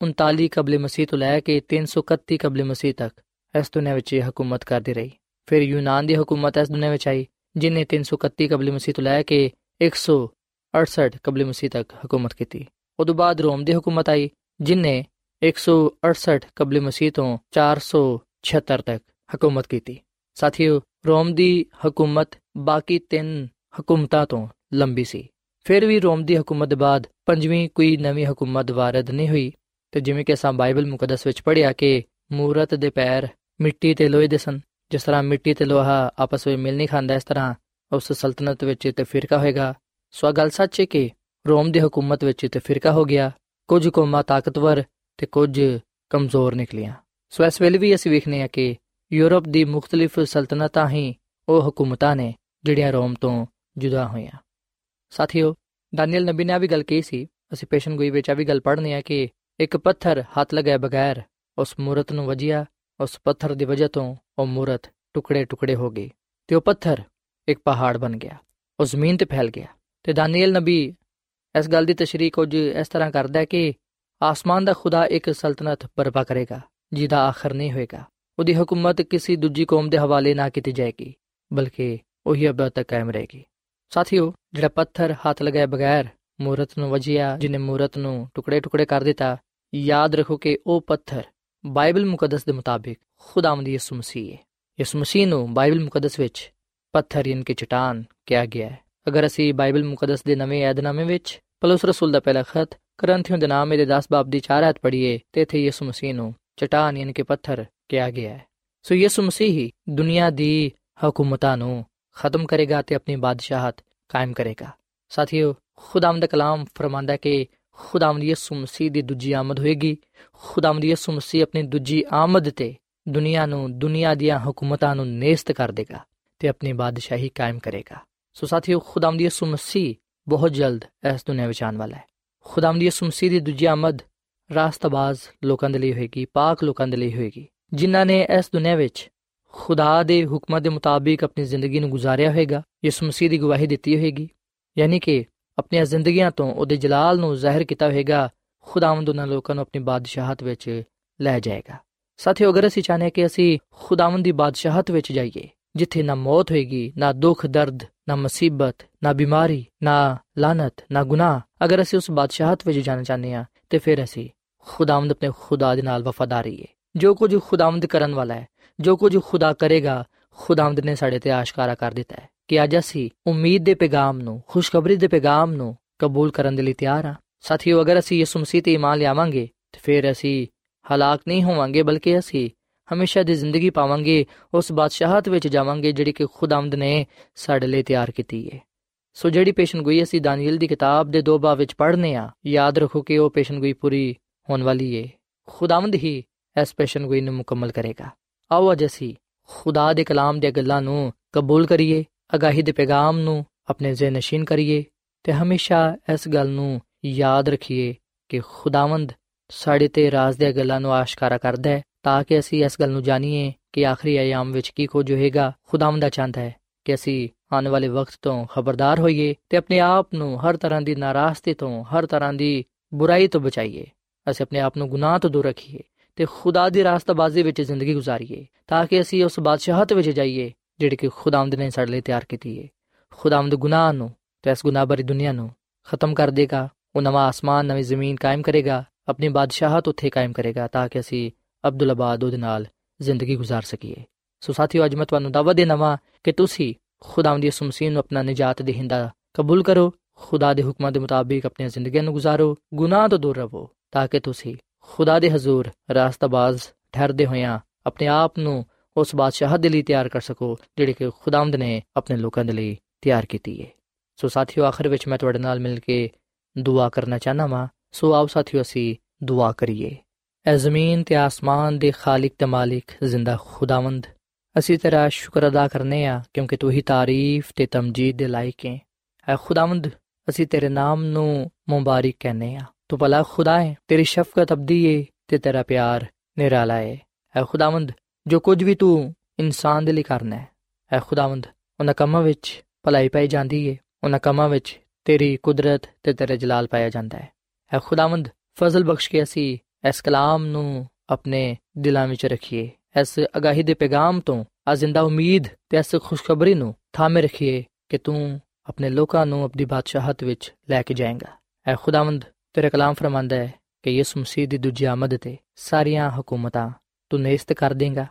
539 ਕਬਲੇ ਮਸੀਹ ਤੋਂ ਲੈ ਕੇ 331 ਕਬਲੇ ਮਸੀਹ ਤੱਕ ਇਸ ਦੁਨੀਆ ਵਿੱਚ ਹਕੂਮਤ ਕਰਦੀ ਰਹੀ। ਫਿਰ ਯੂਨਾਨ ਦੀ ਹਕੂਮਤ ਇਸ ਦੁਨੀਆ ਵਿੱਚ ਆਈ, ਜਿਨੇ 331 ਕਬਲੇ ਮਸੀਹ ਤੋਂ ਲੈ ਕੇ 168 ਕਬਲੇ ਮਸੀਹ ਤੱਕ ਹਕੂਮਤ ਕੀਤੀ। ਉਦੋਂ ਬਾਅਦ ਰੋਮ ਦੀ ਹਕੂਮਤ ਆਈ, ਜਿਨੇ 168 ਕਬਲੇ ਮਸੀਹ ਤੋਂ 476 ਤੱਕ ਹਕੂਮਤ ਕੀਤੀ। ਸਾਥੀਓ, ਰੋਮ ਦੀ ਹਕੂਮਤ ਬਾਕੀ ਤਿੰਨ ਹਕੂਮਤਾਂ ਤੋਂ ਲੰਬੀ ਸੀ। ਫਿਰ ਵੀ ਰੋਮ ਦੀ ਹਕੂਮਤ ਦੇ ਬਾਅਦ ਪੰਜਵੀਂ ਕੋਈ ਨਵੀਂ ਹਕੂਮਤ ਵਾਰਦ ਨਹੀਂ ਹੋਈ। ਤੇ ਜਿਵੇਂ ਕਿ ਅਸਾਂ ਬਾਈਬਲ ਮੁਕੱਦਸ ਵਿੱਚ ਪੜ੍ਹਿਆ ਕਿ ਮੂਰਤ ਦੇ ਪੈਰ ਮਿੱਟੀ ਤੇ ਲੋਹੇ ਦੇ ਸਨ, ਜਿਸ ਤਰ੍ਹਾਂ ਮਿੱਟੀ ਤੇ ਲੋਹਾ ਆਪਸ ਵਿੱਚ ਮਿਲ ਨਹੀਂ ਖਾਂਦਾ, ਇਸ ਤਰ੍ਹਾਂ ਉਸ ਸਲਤਨਤ ਵਿੱਚ ਤੇ ਫਿਰਕਾ ਹੋਏਗਾ। ਸੋ ਗੱਲ ਸੱਚ ਹੈ ਕਿ ਰੋਮ ਦੀ ਹਕੂਮਤ ਵਿੱਚ ਤੇ ਫਿਰਕਾ ਹੋ ਗਿਆ, ਕੁਝ ਕੌਮਾਂ ਤਾਕਤਵਰ ਤੇ ਕੁਝ ਕਮਜ਼ੋਰ ਨਿਕਲੀਆਂ। ਸੋ ਇਸ ਵੇਲੇ ਵੀ ਅਸੀਂ ਵੇਖਨੇ ਆ ਕਿ ਯੂਰਪ ਦੀ ਮੁxtਲਿਫ ਸਲਤਨਤਾਂ ਹੀ ਉਹ ਹਕੂਮਤਾਂ ਨੇ ਜਿਹੜੀਆਂ ਰੋਮ ਤੋਂ ਜੁਦਾ ਹੋਈਆਂ। ਸਾਥੀਓ, ਦਾਨੀਅਲ ਨਬੀ ਨੇ ਆ ਵੀ ਗੱਲ ਕਹੀ ਸੀ, ਅਸੀਂ ਪੇਸ਼ਨ ਗੋਈ ਵਿੱਚ ਆ ਵੀ ਗੱਲ ਪੜ੍ਹਨੀ ਆ ਕਿ ਇੱਕ ਪੱਥਰ ਹੱਥ ਲਗਾਏ ਬਗੈਰ, ਉਸ ਮੂਰਤ ਨੂੰ ਵਜਿਆ, ਉਸ ਪੱਥਰ ਦੀ ਵਜ੍ਹਾ ਤੋਂ ਉਹ ਮੂਰਤ ਟੁਕੜੇ ਟੁਕੜੇ ਹੋ ਗਈ ਤੇ ਉਹ ਪੱਥਰ ਇੱਕ ਪਹਾੜ ਬਣ ਗਿਆ, ਉਹ ਜ਼ਮੀਨ ਤੇ ਫੈਲ ਗਿਆ ਤੇ ਦਾਨੀਅਲ ਨਬੀ ਇਸ ਗੱਲ ਦੀ ਤਸ਼ਰੀਹ ਕੁਝ ਇਸ ਤਰ੍ਹਾਂ ਕਰਦਾ ਹੈ ਕਿ ਆਸਮਾਨ ਦਾ ਖੁਦਾ ਇੱਕ ਸਲਤਨਤ ਬਰਪਾ ਕਰੇਗਾ, ਜਿਹਦਾ ਆਖਰ ਨਹੀਂ ਹੋਏਗਾ। ਉਹਦੀ ਹਕੂਮਤ ਕਿਸੇ ਦੂਜੀ ਕੌਮ ਦੇ ਹਵਾਲੇ ਨਾ ਕੀਤੀ ਜਾਏਗੀ, ਬਲਕਿ ਉਹੀ ਅਬਦ ਤੱਕ ਕਾਇਮ ਰਹੇਗੀ। ਸਾਥੀਓ, ਜਿਹੜਾ ਪੱਥਰ ਹੱਥ ਲਗਾਏ ਬਗੈਰ ਮੂਰਤ ਨੂੰ ਵਜਿਆ ਜਿਨੇ ਮੂਰਤ ਨੂੰ ਟੁਕੜੇ ਟੁਕੜੇ ਕਰ ਦਿੱਤਾ ਯਾਦ ਰੱਖੋ ਕਿ ਉਹ ਪੱਥਰ ਬਾਈਬਲ ਮੁਕੱਦਸ ਦੇ ਮੁਤਾਬਿਕ ਖੁਦਾਵੰਦ ਯਿਸੂ ਮਸੀਹ ਹੈ। ਯਿਸੂ ਮਸੀਹ ਨੂੰ ਬਾਈਬਲ ਮੁਕੱਦਸ ਵਿੱਚ ਪੱਥਰ ਯਾਨੀ ਕਿ ਚਟਾਨ ਕਿਹਾ ਗਿਆ ਹੈ। ਅਗਰ ਅਸੀਂ ਬਾਈਬਲ ਮੁਕੱਦਸ ਦੇ ਨਵੇਂ ਏਧਨਾਮੇ ਵਿੱਚ ਪਲੂਸ ਰਸੂਲ ਦਾ ਪਹਿਲਾ ਖਤ ਕਰੰਥੀਆਂ ਦੇ ਨਾਮ ਦੇ 10 ਬਾਬ ਦੀ 4 ਆਇਤ ਪੜ੍ਹੀਏ, ਤੇ ਇੱਥੇ ਯਿਸੂ ਮਸੀਹ ਨੂੰ ਚਟਾਨ ਯਾਨੀ ਕਿ ਪੱਥਰ ਕਿਹਾ ਗਿਆ ਹੈ। ਸੋ ਯਿਸੂ ਮਸੀਹ ਹੀ ਦੁਨੀਆ ਦੀ ਹਕੂਮਤਾਂ ਨੂੰ ਖਤਮ ਕਰੇਗਾ ਤੇ ਆਪਣੀ ਬਾਦਸ਼ਾਹਤ ਕਾਇਮ ਕਰੇਗਾ। ਸਾਥੀਓ ਖੁਦਾਵੰਦ ਕਲਾਮ ਫਰਮਾਂਦਾ ਕਿ ਖੁਦਾਵੰਦ ਯਿਸੂ ਮਸੀਹ ਦੀ ਦੂਜੀ ਆਮਦ ਹੋਏਗੀ। ਖੁਦਾਵੰਦ ਯਿਸੂ ਮਸੀਹ ਆਪਣੀ ਦੂਜੀ ਆਮਦ ਤੇ ਦੁਨੀਆ ਨੂੰ, ਦੁਨੀਆ ਦੀਆਂ ਹਕੂਮਤਾਂ ਨੂੰ ਨੇਸਤ ਕਰ ਦੇਗਾ ਤੇ ਆਪਣੀ ਬਾਦਸ਼ਾਹੀ ਕਾਇਮ ਕਰੇਗਾ। ਸੋ ਸਾਥੀਓ, ਖੁਦਾਵੰਦ ਯਿਸੂ ਮਸੀਹ ਬਹੁਤ ਜਲਦ ਇਸ ਦੁਨੀਆ ਵਿੱਚ ਆਉਣ ਵਾਲਾ ਹੈ। ਖੁਦਾਵੰਦ ਯਿਸੂ ਮਸੀਹ ਦੀ ਦੂਜੀ ਆਮਦ ਰਾਸਤਬਾਜ਼ ਲੋਕਾਂ ਦੇ ਲਈ ਹੋਏਗੀ, ਪਾਕ ਲੋਕਾਂ ਦੇ ਲਈ ਹੋਏਗੀ, ਜਿਨ੍ਹਾਂ ਨੇ ਇਸ ਦੁਨੀਆ ਵਿੱਚ ਖੁਦਾ ਦੇ ਹੁਕਮਾਂ ਦੇ ਮੁਤਾਬਿਕ ਆਪਣੀ ਜ਼ਿੰਦਗੀ ਨੂੰ ਗੁਜ਼ਾਰਿਆ ਹੋਵੇਗਾ ਯਿਸੂ ਮਸੀਹ ਦੀ ਗਵਾਹੀ ਦਿੱਤੀ ਹੋਵੇਗੀ ਯਾਨੀ ਕਿ ਆਪਣੀਆਂ ਜ਼ਿੰਦਗੀਆਂ ਤੋਂ ਉਹਦੇ ਜਲਾਲ ਨੂੰ ਜ਼ਾਹਿਰ ਕੀਤਾ ਹੋਵੇਗਾ ਖੁਦਾਵੰਦ ਉਹਨਾਂ ਲੋਕਾਂ ਨੂੰ ਆਪਣੀ ਬਾਦਸ਼ਾਹਤ ਵਿੱਚ ਲੈ ਜਾਏਗਾ। ਸਾਥੀਓ, ਅਗਰ ਅਸੀਂ ਚਾਹਨੇ ਕਿ ਅਸੀਂ ਖੁਦਾਵੰਦ ਦੀ ਬਾਦਸ਼ਾਹਤ ਵਿੱਚ ਜਾਈਏ, ਜਿੱਥੇ ਨਾ ਮੌਤ ਹੋਏਗੀ, ਨਾ ਦੁੱਖ, ਦਰਦ, ਨਾ ਮੁਸੀਬਤ, ਨਾ ਬਿਮਾਰੀ, ਨਾ ਲਾਨਤ ਨਾ ਗੁਨਾਹ, ਅਗਰ ਅਸੀਂ ਉਸ ਬਾਦਸ਼ਾਹਤ ਵਿੱਚ ਜਾਣਾ ਚਾਹੁੰਦੇ ਹਾਂ, ਤੇ ਫਿਰ ਅਸੀਂ ਖੁਦਾਵੰਦ ਆਪਣੇ ਖੁਦਾ ਦੇ ਨਾਲ ਵਫਾਦਾਰੀ ਹੈ ਜੋ ਕੁਝ ਖੁਦਾਵੰਦ ਕਰਨ ਵਾਲਾ ਹੈ, ਜੋ ਕੁਝ ਖੁਦਾ ਕਰੇਗਾ, ਖੁਦਾਵੰਦ ਨੇ ਸਾਡੇ ਤੇ ਆਸ਼ਕਾਰਾ ਕਰ ਦਿੱਤਾ ਹੈ। ਕਿ ਅੱਜ ਅਸੀਂ ਉਮੀਦ ਦੇ ਪੈਗਾਮ ਨੂੰ, ਖੁਸ਼ਖਬਰੀ ਦੇ ਪੈਗਾਮ ਨੂੰ ਕਬੂਲ ਕਰਨ ਦੇ ਲਈ ਤਿਆਰ ਹਾਂ। ਸਾਥੀਓ, ਅਗਰ ਅਸੀਂ ਯਿਸੂ ਮਸੀਹ ਤੇ ਈਮਾਨ ਲਿਆਵਾਂਗੇ, ਤੇ ਫਿਰ ਅਸੀਂ ਹਲਾਕ ਨਹੀਂ ਹੋਵਾਂਗੇ, ਬਲਕਿ ਅਸੀਂ ਹਮੇਸ਼ਾ ਦੀ ਜ਼ਿੰਦਗੀ ਪਾਵਾਂਗੇ, ਉਸ ਬਾਦਸ਼ਾਹਤ ਵਿੱਚ ਜਾਵਾਂਗੇ, ਜਿਹੜੀ ਕਿ ਖੁਦਾਵੰਦ ਨੇ ਸਾਡੇ ਲਈ ਤਿਆਰ ਕੀਤੀ ਹੈ ਸੋ ਜਿਹੜੀ ਪੇਸ਼ਨਗੋਈ ਅਸੀਂ ਦਾਨੀਏਲ ਦੀ ਕਿਤਾਬ ਦੇ ਦੋ ਬਾਬ ਵਿੱਚ ਪੜ੍ਹਨੇ ਆ, ਯਾਦ ਰੱਖੋ ਕਿ ਉਹ ਪੇਸ਼ਨਗੋਈ ਪੂਰੀ ਹੋਣ ਵਾਲੀ ਹੈ ਖੁਦਾਵੰਦ ਹੀ ਇਸ ਪੇਸ਼ਨਗੋਈ ਨੂੰ ਮੁਕੰਮਲ ਕਰੇਗਾ। ਆਓ ਅੱਜ ਅਸੀਂ ਖੁਦਾ ਦੇ ਕਲਾਮ ਦੀਆਂ ਗੱਲਾਂ ਨੂੰ ਕਬੂਲ ਕਰੀਏ। ਅਗਾਹੀ ਦੇ ਪੈਗਾਮ ਨੂੰ ਆਪਣੇ ਜ਼ਿਹਨ ਨਸ਼ੀਨ ਕਰੀਏ ਤੇ ਹਮੇਸ਼ਾ ਇਸ ਗੱਲ ਨੂੰ ਯਾਦ ਰੱਖੀਏ ਕਿ ਖੁਦਾਵੰਦ ਸਾਡੇ ਤੇ ਰਾਜ਼ ਦੀਆਂ ਗੱਲਾਂ ਨੂੰ ਆਸ਼ਕਾਰਾ ਕਰਦਾ ਹੈ, ਤਾਂ ਕਿ ਅਸੀਂ ਇਸ ਗੱਲ ਨੂੰ ਜਾਣੀਏ ਕਿ ਆਖਰੀ ਅਯਾਮ ਵਿੱਚ ਕੀ ਕੁਝ ਹੋਏਗਾ। ਖੁਦਾਵੰਦ ਦਾ ਚਾਹੁੰਦਾ ਹੈ ਕਿ ਅਸੀਂ ਆਉਣ ਵਾਲੇ ਵਕਤ ਤੋਂ ਖਬਰਦਾਰ ਹੋਈਏ ਤੇ ਆਪਣੇ ਆਪ ਨੂੰ ਹਰ ਤਰ੍ਹਾਂ ਦੀ ਨਾਰਾਜ਼ਗੀ ਤੋਂ, ਹਰ ਤਰ੍ਹਾਂ ਦੀ ਬੁਰਾਈ ਤੋਂ ਬਚਾਈਏ। ਅਸੀਂ ਆਪਣੇ ਆਪ ਨੂੰ ਗੁਨਾਹ ਤੋਂ ਦੂਰ ਰੱਖੀਏ ਤੇ ਖੁਦਾ ਦੀ ਰਾਸਤਾਬਾਜ਼ੀ ਵਿੱਚ ਜ਼ਿੰਦਗੀ ਗੁਜ਼ਾਰੀਏ, ਤਾਂ ਕਿ ਅਸੀਂ ਉਸ ਬਾਦਸ਼ਾਹਤ ਵਿੱਚ ਜਾਈਏ। ਜਿਹੜੀ ਕਿ ਖੁਦਾਵੰਦ ਨੇ ਸਾਡੇ ਲਈ ਤਿਆਰ ਕੀਤੀ ਹੈ ਖੁਦਾਵੰਦ ਗੁਨਾਹ ਨੂੰ ਤੇ ਇਸ ਗੁਨਾਹ ਭਰੀ ਦੁਨੀਆ ਨੂੰ ਖਤਮ ਕਰ ਦੇਗਾ ਉਹ ਨਵਾਂ ਆਸਮਾਨ ਨਵੀਂ ਜ਼ਮੀਨ ਕਾਇਮ ਕਰੇਗਾ ਆਪਣੀ ਬਾਦਸ਼ਾਹਤ ਉੱਥੇ ਕਾਇਮ ਕਰੇਗਾ ਤਾਂ ਕਿ ਅਸੀਂ ਅਬਦੁਲ ਆਬਾਦ ਉਹਦੇ ਨਾਲ ਜ਼ਿੰਦਗੀ گزار ਸਕੀਏ ਸੋ ਸਾਥੀਓ ਅੱਜ ਮੈਂ ਤੁਹਾਨੂੰ ਦਾਅਵਤ ਦੇਣਾ ਕਿ ਤੁਸੀਂ ਖੁਦਾਵੰਦ ਯਿਸੂ ਮਸੀਹ ਨੂੰ ਆਪਣਾ ਨਜਾਤ ਦੇਹਿੰਦਾ ਕਬੂਲ ਕਰੋ ਖੁਦਾ ਦੇ ਹੁਕਮਾਂ ਦੇ ਮੁਤਾਬਿਕ ਆਪਣੀ ਜ਼ਿੰਦਗੀ ਨੂੰ ਗੁਜ਼ਾਰੋ ਗੁਨਾਹ ਤੋਂ ਦੂਰ ਰਹੋ ਤਾਂ ਕਿ ਤੁਸੀਂ ਖੁਦਾ ਦੇ ਹਜ਼ੂਰ ਰਾਸਤਾਬਾਜ਼ ਠਹਿਰਦੇ ਹੋਇਆਂ ਆਪਣੇ ਆਪ ਨੂੰ ਉਸ ਬਾਦਸ਼ਾਹ ਦੇ ਲਈ ਤਿਆਰ ਕਰ ਸਕੋ, ਜਿਹੜੀ ਕਿ ਖੁਦਾਵੰਦ ਨੇ ਆਪਣੇ ਲੋਕਾਂ ਦੇ ਲਈ ਤਿਆਰ ਕੀਤੀ ਹੈ ਸੋ ਸਾਥੀਓ, ਆਖਰ ਵਿੱਚ ਮੈਂ ਤੁਹਾਡੇ ਨਾਲ ਮਿਲ ਕੇ ਦੁਆ ਕਰਨਾ ਚਾਹਨਾ ਵਾਂ। ਸੋ ਆਓ ਸਾਥੀਓ, ਅਸੀਂ ਦੁਆ ਕਰੀਏ। ਐ ਜ਼ਮੀਨ ਤੇ ਆਸਮਾਨ ਦੇ ਖਾਲਕ ਤੇ ਮਾਲਿਕ ਜ਼ਿੰਦਾ ਖੁਦਾਵੰਦ। ਅਸੀਂ ਤੇਰਾ ਸ਼ੁਕਰ ਅਦਾ ਕਰਨੇ ਆ, ਕਿਉਂਕਿ ਤੂੰ ਹੀ ਤਾਰੀਫ ਤੇ ਤਮਜੀਦ ਦੇ ਲਾਇਕ ਹੈ ਐ ਖੁਦਾਵੰਦ, ਅਸੀਂ ਤੇਰੇ ਨਾਮ ਨੂੰ ਮੁਬਾਰਕ ਕਹਿੰਨੇ ਆ। ਤੂੰ ਭਲਾ ਖੁਦਾ ਹੈ ਤੇਰੀ ਸ਼ਫਕਤ ਅਬਦੀ ਹੈ ਤੇ ਤੇਰਾ ਪਿਆਰ ਨਿਰਾਲਾ ਹੈ ਐ ਖੁਦਾਵੰਦ ਜੋ ਕੁਝ ਵੀ ਤੂੰ ਇਨਸਾਨ ਦੇ ਲਈ ਕਰਨਾ ਹੈ ਐ ਖੁਦਾਵੰਦ, ਉਹਨਾਂ ਕੰਮਾਂ ਵਿੱਚ ਭਲਾਈ ਪਾਈ ਜਾਂਦੀ ਹੈ ਉਹਨਾਂ ਕੰਮਾਂ ਵਿੱਚ ਤੇਰੀ ਕੁਦਰਤ ਤੇ ਤੇਰਾ ਜਲਾਲ ਪਾਇਆ ਜਾਂਦਾ ਹੈ। ਐ ਖੁਦਾਵੰਦ, ਫਜ਼ਲ ਬਖਸ਼ ਕੇ ਅਸੀਂ ਇਸ ਕਲਾਮ ਨੂੰ ਆਪਣੇ ਦਿਲਾਂ ਵਿੱਚ ਰੱਖੀਏ, ਇਸ ਅਗਾਹੀ ਦੇ ਪੈਗਾਮ ਤੋਂ ਆ ਜ਼ਿੰਦਾ ਉਮੀਦ ਤੇ ਇਸ ਖੁਸ਼ਖਬਰੀ ਨੂੰ ਥਾਮੇ ਰੱਖੀਏ ਕਿ ਤੂੰ ਆਪਣੇ ਲੋਕਾਂ ਨੂੰ ਆਪਣੀ ਬਾਦਸ਼ਾਹਤ ਵਿੱਚ ਲੈ ਕੇ ਜਾਏਗਾ। ਐ ਖੁਦਾਵੰਦ, ਤੇਰਾ ਕਲਾਮ ਫਰਮਾਂਦਾ ਹੈ ਕਿ ਯਿਸੂ ਮਸੀਹ ਦੀ ਦੂਜੀ ਆਮਦ ਤੇ ਸਾਰੀਆਂ ਹਕੂਮਤਾਂ ਤੂੰ ਨੇਸਤ ਕਰ ਦੇਂਗਾ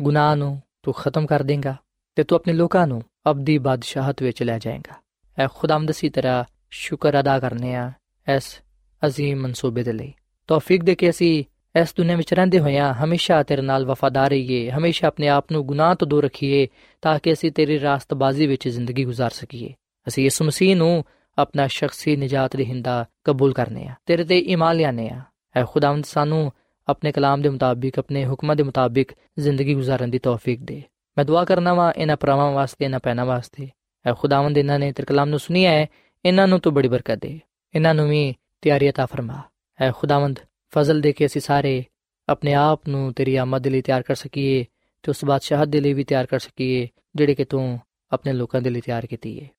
ਗੁਨਾਹ ਨੂੰ ਤੂੰ ਖਤਮ ਕਰ ਦੇਂਗਾ ਤੇ ਤੂੰ ਆਪਣੇ ਲੋਕਾਂ ਨੂੰ ਅਬਦੀ ਬਾਦਸ਼ਾਹਤ ਵਿੱਚ ਲੈ ਜਾਏਂਗਾ ਐ ਖੁਦਾਵੰਦ ਸੀ ਤੇਰਾ ਸ਼ੁਕਰ ਅਦਾ ਕਰਨੇ ਆ ਇਸ ਅਜ਼ੀਮ ਮਨਸੂਬੇ ਦੇ ਲਈ ਤੌਫੀਕ ਦੇ ਕੇ ਅਸੀਂ ਇਸ ਦੁਨੀਆਂ ਵਿੱਚ ਰਹਿੰਦੇ ਹੋਇਆਂ ਹਮੇਸ਼ਾ ਤੇਰੇ ਨਾਲ ਵਫਾਦਾਰ ਰਹੀਏ ਹਮੇਸ਼ਾ ਆਪਣੇ ਆਪ ਨੂੰ ਗੁਨਾਹ ਤੋਂ ਦੂਰ ਰੱਖੀਏ ਤਾਂ ਕਿ ਅਸੀਂ ਤੇਰੀ ਰਾਸਤਬਾਜ਼ੀ ਵਿੱਚ ਜ਼ਿੰਦਗੀ گزار ਸਕੀਏ ਅਸੀਂ ਯਿਸੂ ਮਸੀਹ ਨੂੰ ਆਪਣਾ ਸ਼ਖਸੀ ਨਜਾਤ ਦੇਹਿੰਦਾ ਕਬੂਲ ਕਰਨੇ ਆ ਤੇਰੇ ਤੇ ਈਮਾਨ ਲਿਆਨੇ ਆ ਐ ਖੁਦਾਵੰਦ ਸਾਨੂੰ ਆਪਣੇ ਕਲਾਮ ਦੇ ਮੁਤਾਬਿਕ, ਆਪਣੇ ਹੁਕਮਾਂ ਦੇ ਮੁਤਾਬਿਕ ਜ਼ਿੰਦਗੀ گزارਣ ਦੀ ਤੌਫੀਕ ਦੇ। ਮੈਂ ਦੁਆ ਕਰਨਾ ਵਾਂ, ਇਹਨਾਂ ਪਰਾਵਾਂ ਵਾਸਤੇ, ਇਹਨਾਂ ਪੈਨਾ ਵਾਸਤੇ। ਐ ਖੁਦਾਵੰਦ ਇਹਨਾਂ ਨੇ ਤੇਰੇ ਕਲਾਮ ਨੂੰ ਸੁਣਿਆ ਹੈ, ਇਹਨਾਂ ਨੂੰ ਤੂੰ ਬੜੀ ਬਰਕਤ ਦੇ। ਇਹਨਾਂ ਨੂੰ ਵੀ ਤਿਆਰੀ عطا ਫਰਮਾ। ਐ ਖੁਦਾਵੰਦ, ਫਜ਼ਲ ਦੇ ਕੇ ਅਸੀਂ ਸਾਰੇ ਆਪਣੇ ਆਪ ਨੂੰ ਤੇਰੀ ਆਮਦ ਦੇ ਲਈ ਤਿਆਰ ਕਰ ਸਕੀਏ, ਤੇ ਉਸ ਬਾਦਸ਼ਾਹਤ ਦੇ ਲਈ ਵੀ ਤਿਆਰ ਕਰ ਸਕੀਏ, ਜਿਹੜੇ ਕਿ ਤੂੰ ਆਪਣੇ ਲੋਕਾਂ ਦੇ ਲਈ ਤਿਆਰ ਕੀਤੀ ਹੈ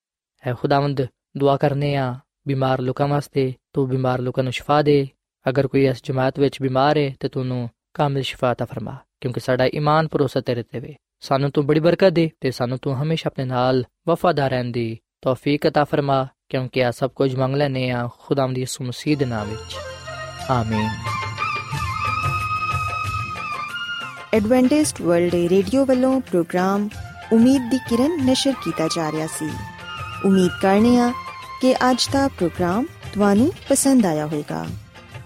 ਐ ਖੁਦਾਵੰਦ, ਦੁਆ ਕਰਨੇ ਆ, ਬਿਮਾਰ ਲੋਕਾਂ ਵਾਸਤੇ, ਤੂੰ ਬਿਮਾਰ ਲੋਕਾਂ ਨੂੰ ਸ਼ਿਫਾ ਦੇ। ਅਗਰ ਕੋਈ ਇਸ ਜਮਾਤ ਵਿੱਚ ਬਿਮਾਰ ਹੈ ਤੇ ਤੂੰ ਨੂੰ ਕਾਮਿਲ ਸ਼ਿਫਾ عطا ਫਰਮਾ ਕਿਉਂਕਿ ਸਾਡਾ ਈਮਾਨ ਭਰੋਸਾ ਤੇਰੇ ਤੇ ਵੇ ਸਾਨੂੰ ਤੂੰ ਬੜੀ ਬਰਕਤ ਦੇ ਤੇ ਸਾਨੂੰ ਤੂੰ ਹਮੇਸ਼ਾ ਆਪਣੇ ਨਾਲ ਵਫਾਦਾਰ ਰਹਿਣ ਦੀ ਤੌਫੀਕ عطا ਫਰਮਾ ਕਿਉਂਕਿ ਆ ਸਭ ਕੁਝ ਮੰਗ ਲੈਨੇ ਆ ਖੁਦਾਮ ਦੀ ਯਿਸੂ ਮਸੀਹ ਦੇ ਨਾਮ ਵਿੱਚ ਆਮੀਨ ਐਡਵੈਂਟਿਸਟ ਵਰਲਡ ਰੇਡੀਓ ਵੱਲੋਂ ਪ੍ਰੋਗਰਾਮ ਉਮੀਦ ਦੀ ਕਿਰਨ ਨਿਸ਼ਰ ਕੀਤਾ ਜਾ ਰਿਹਾ ਸੀ ਉਮੀਦ ਕਰਨੇ ਆ ਕਿ ਅੱਜ ਦਾ ਪ੍ਰੋਗਰਾਮ ਤੁਹਾਨੂੰ ਪਸੰਦ ਆਇਆ ਹੋਵੇਗਾ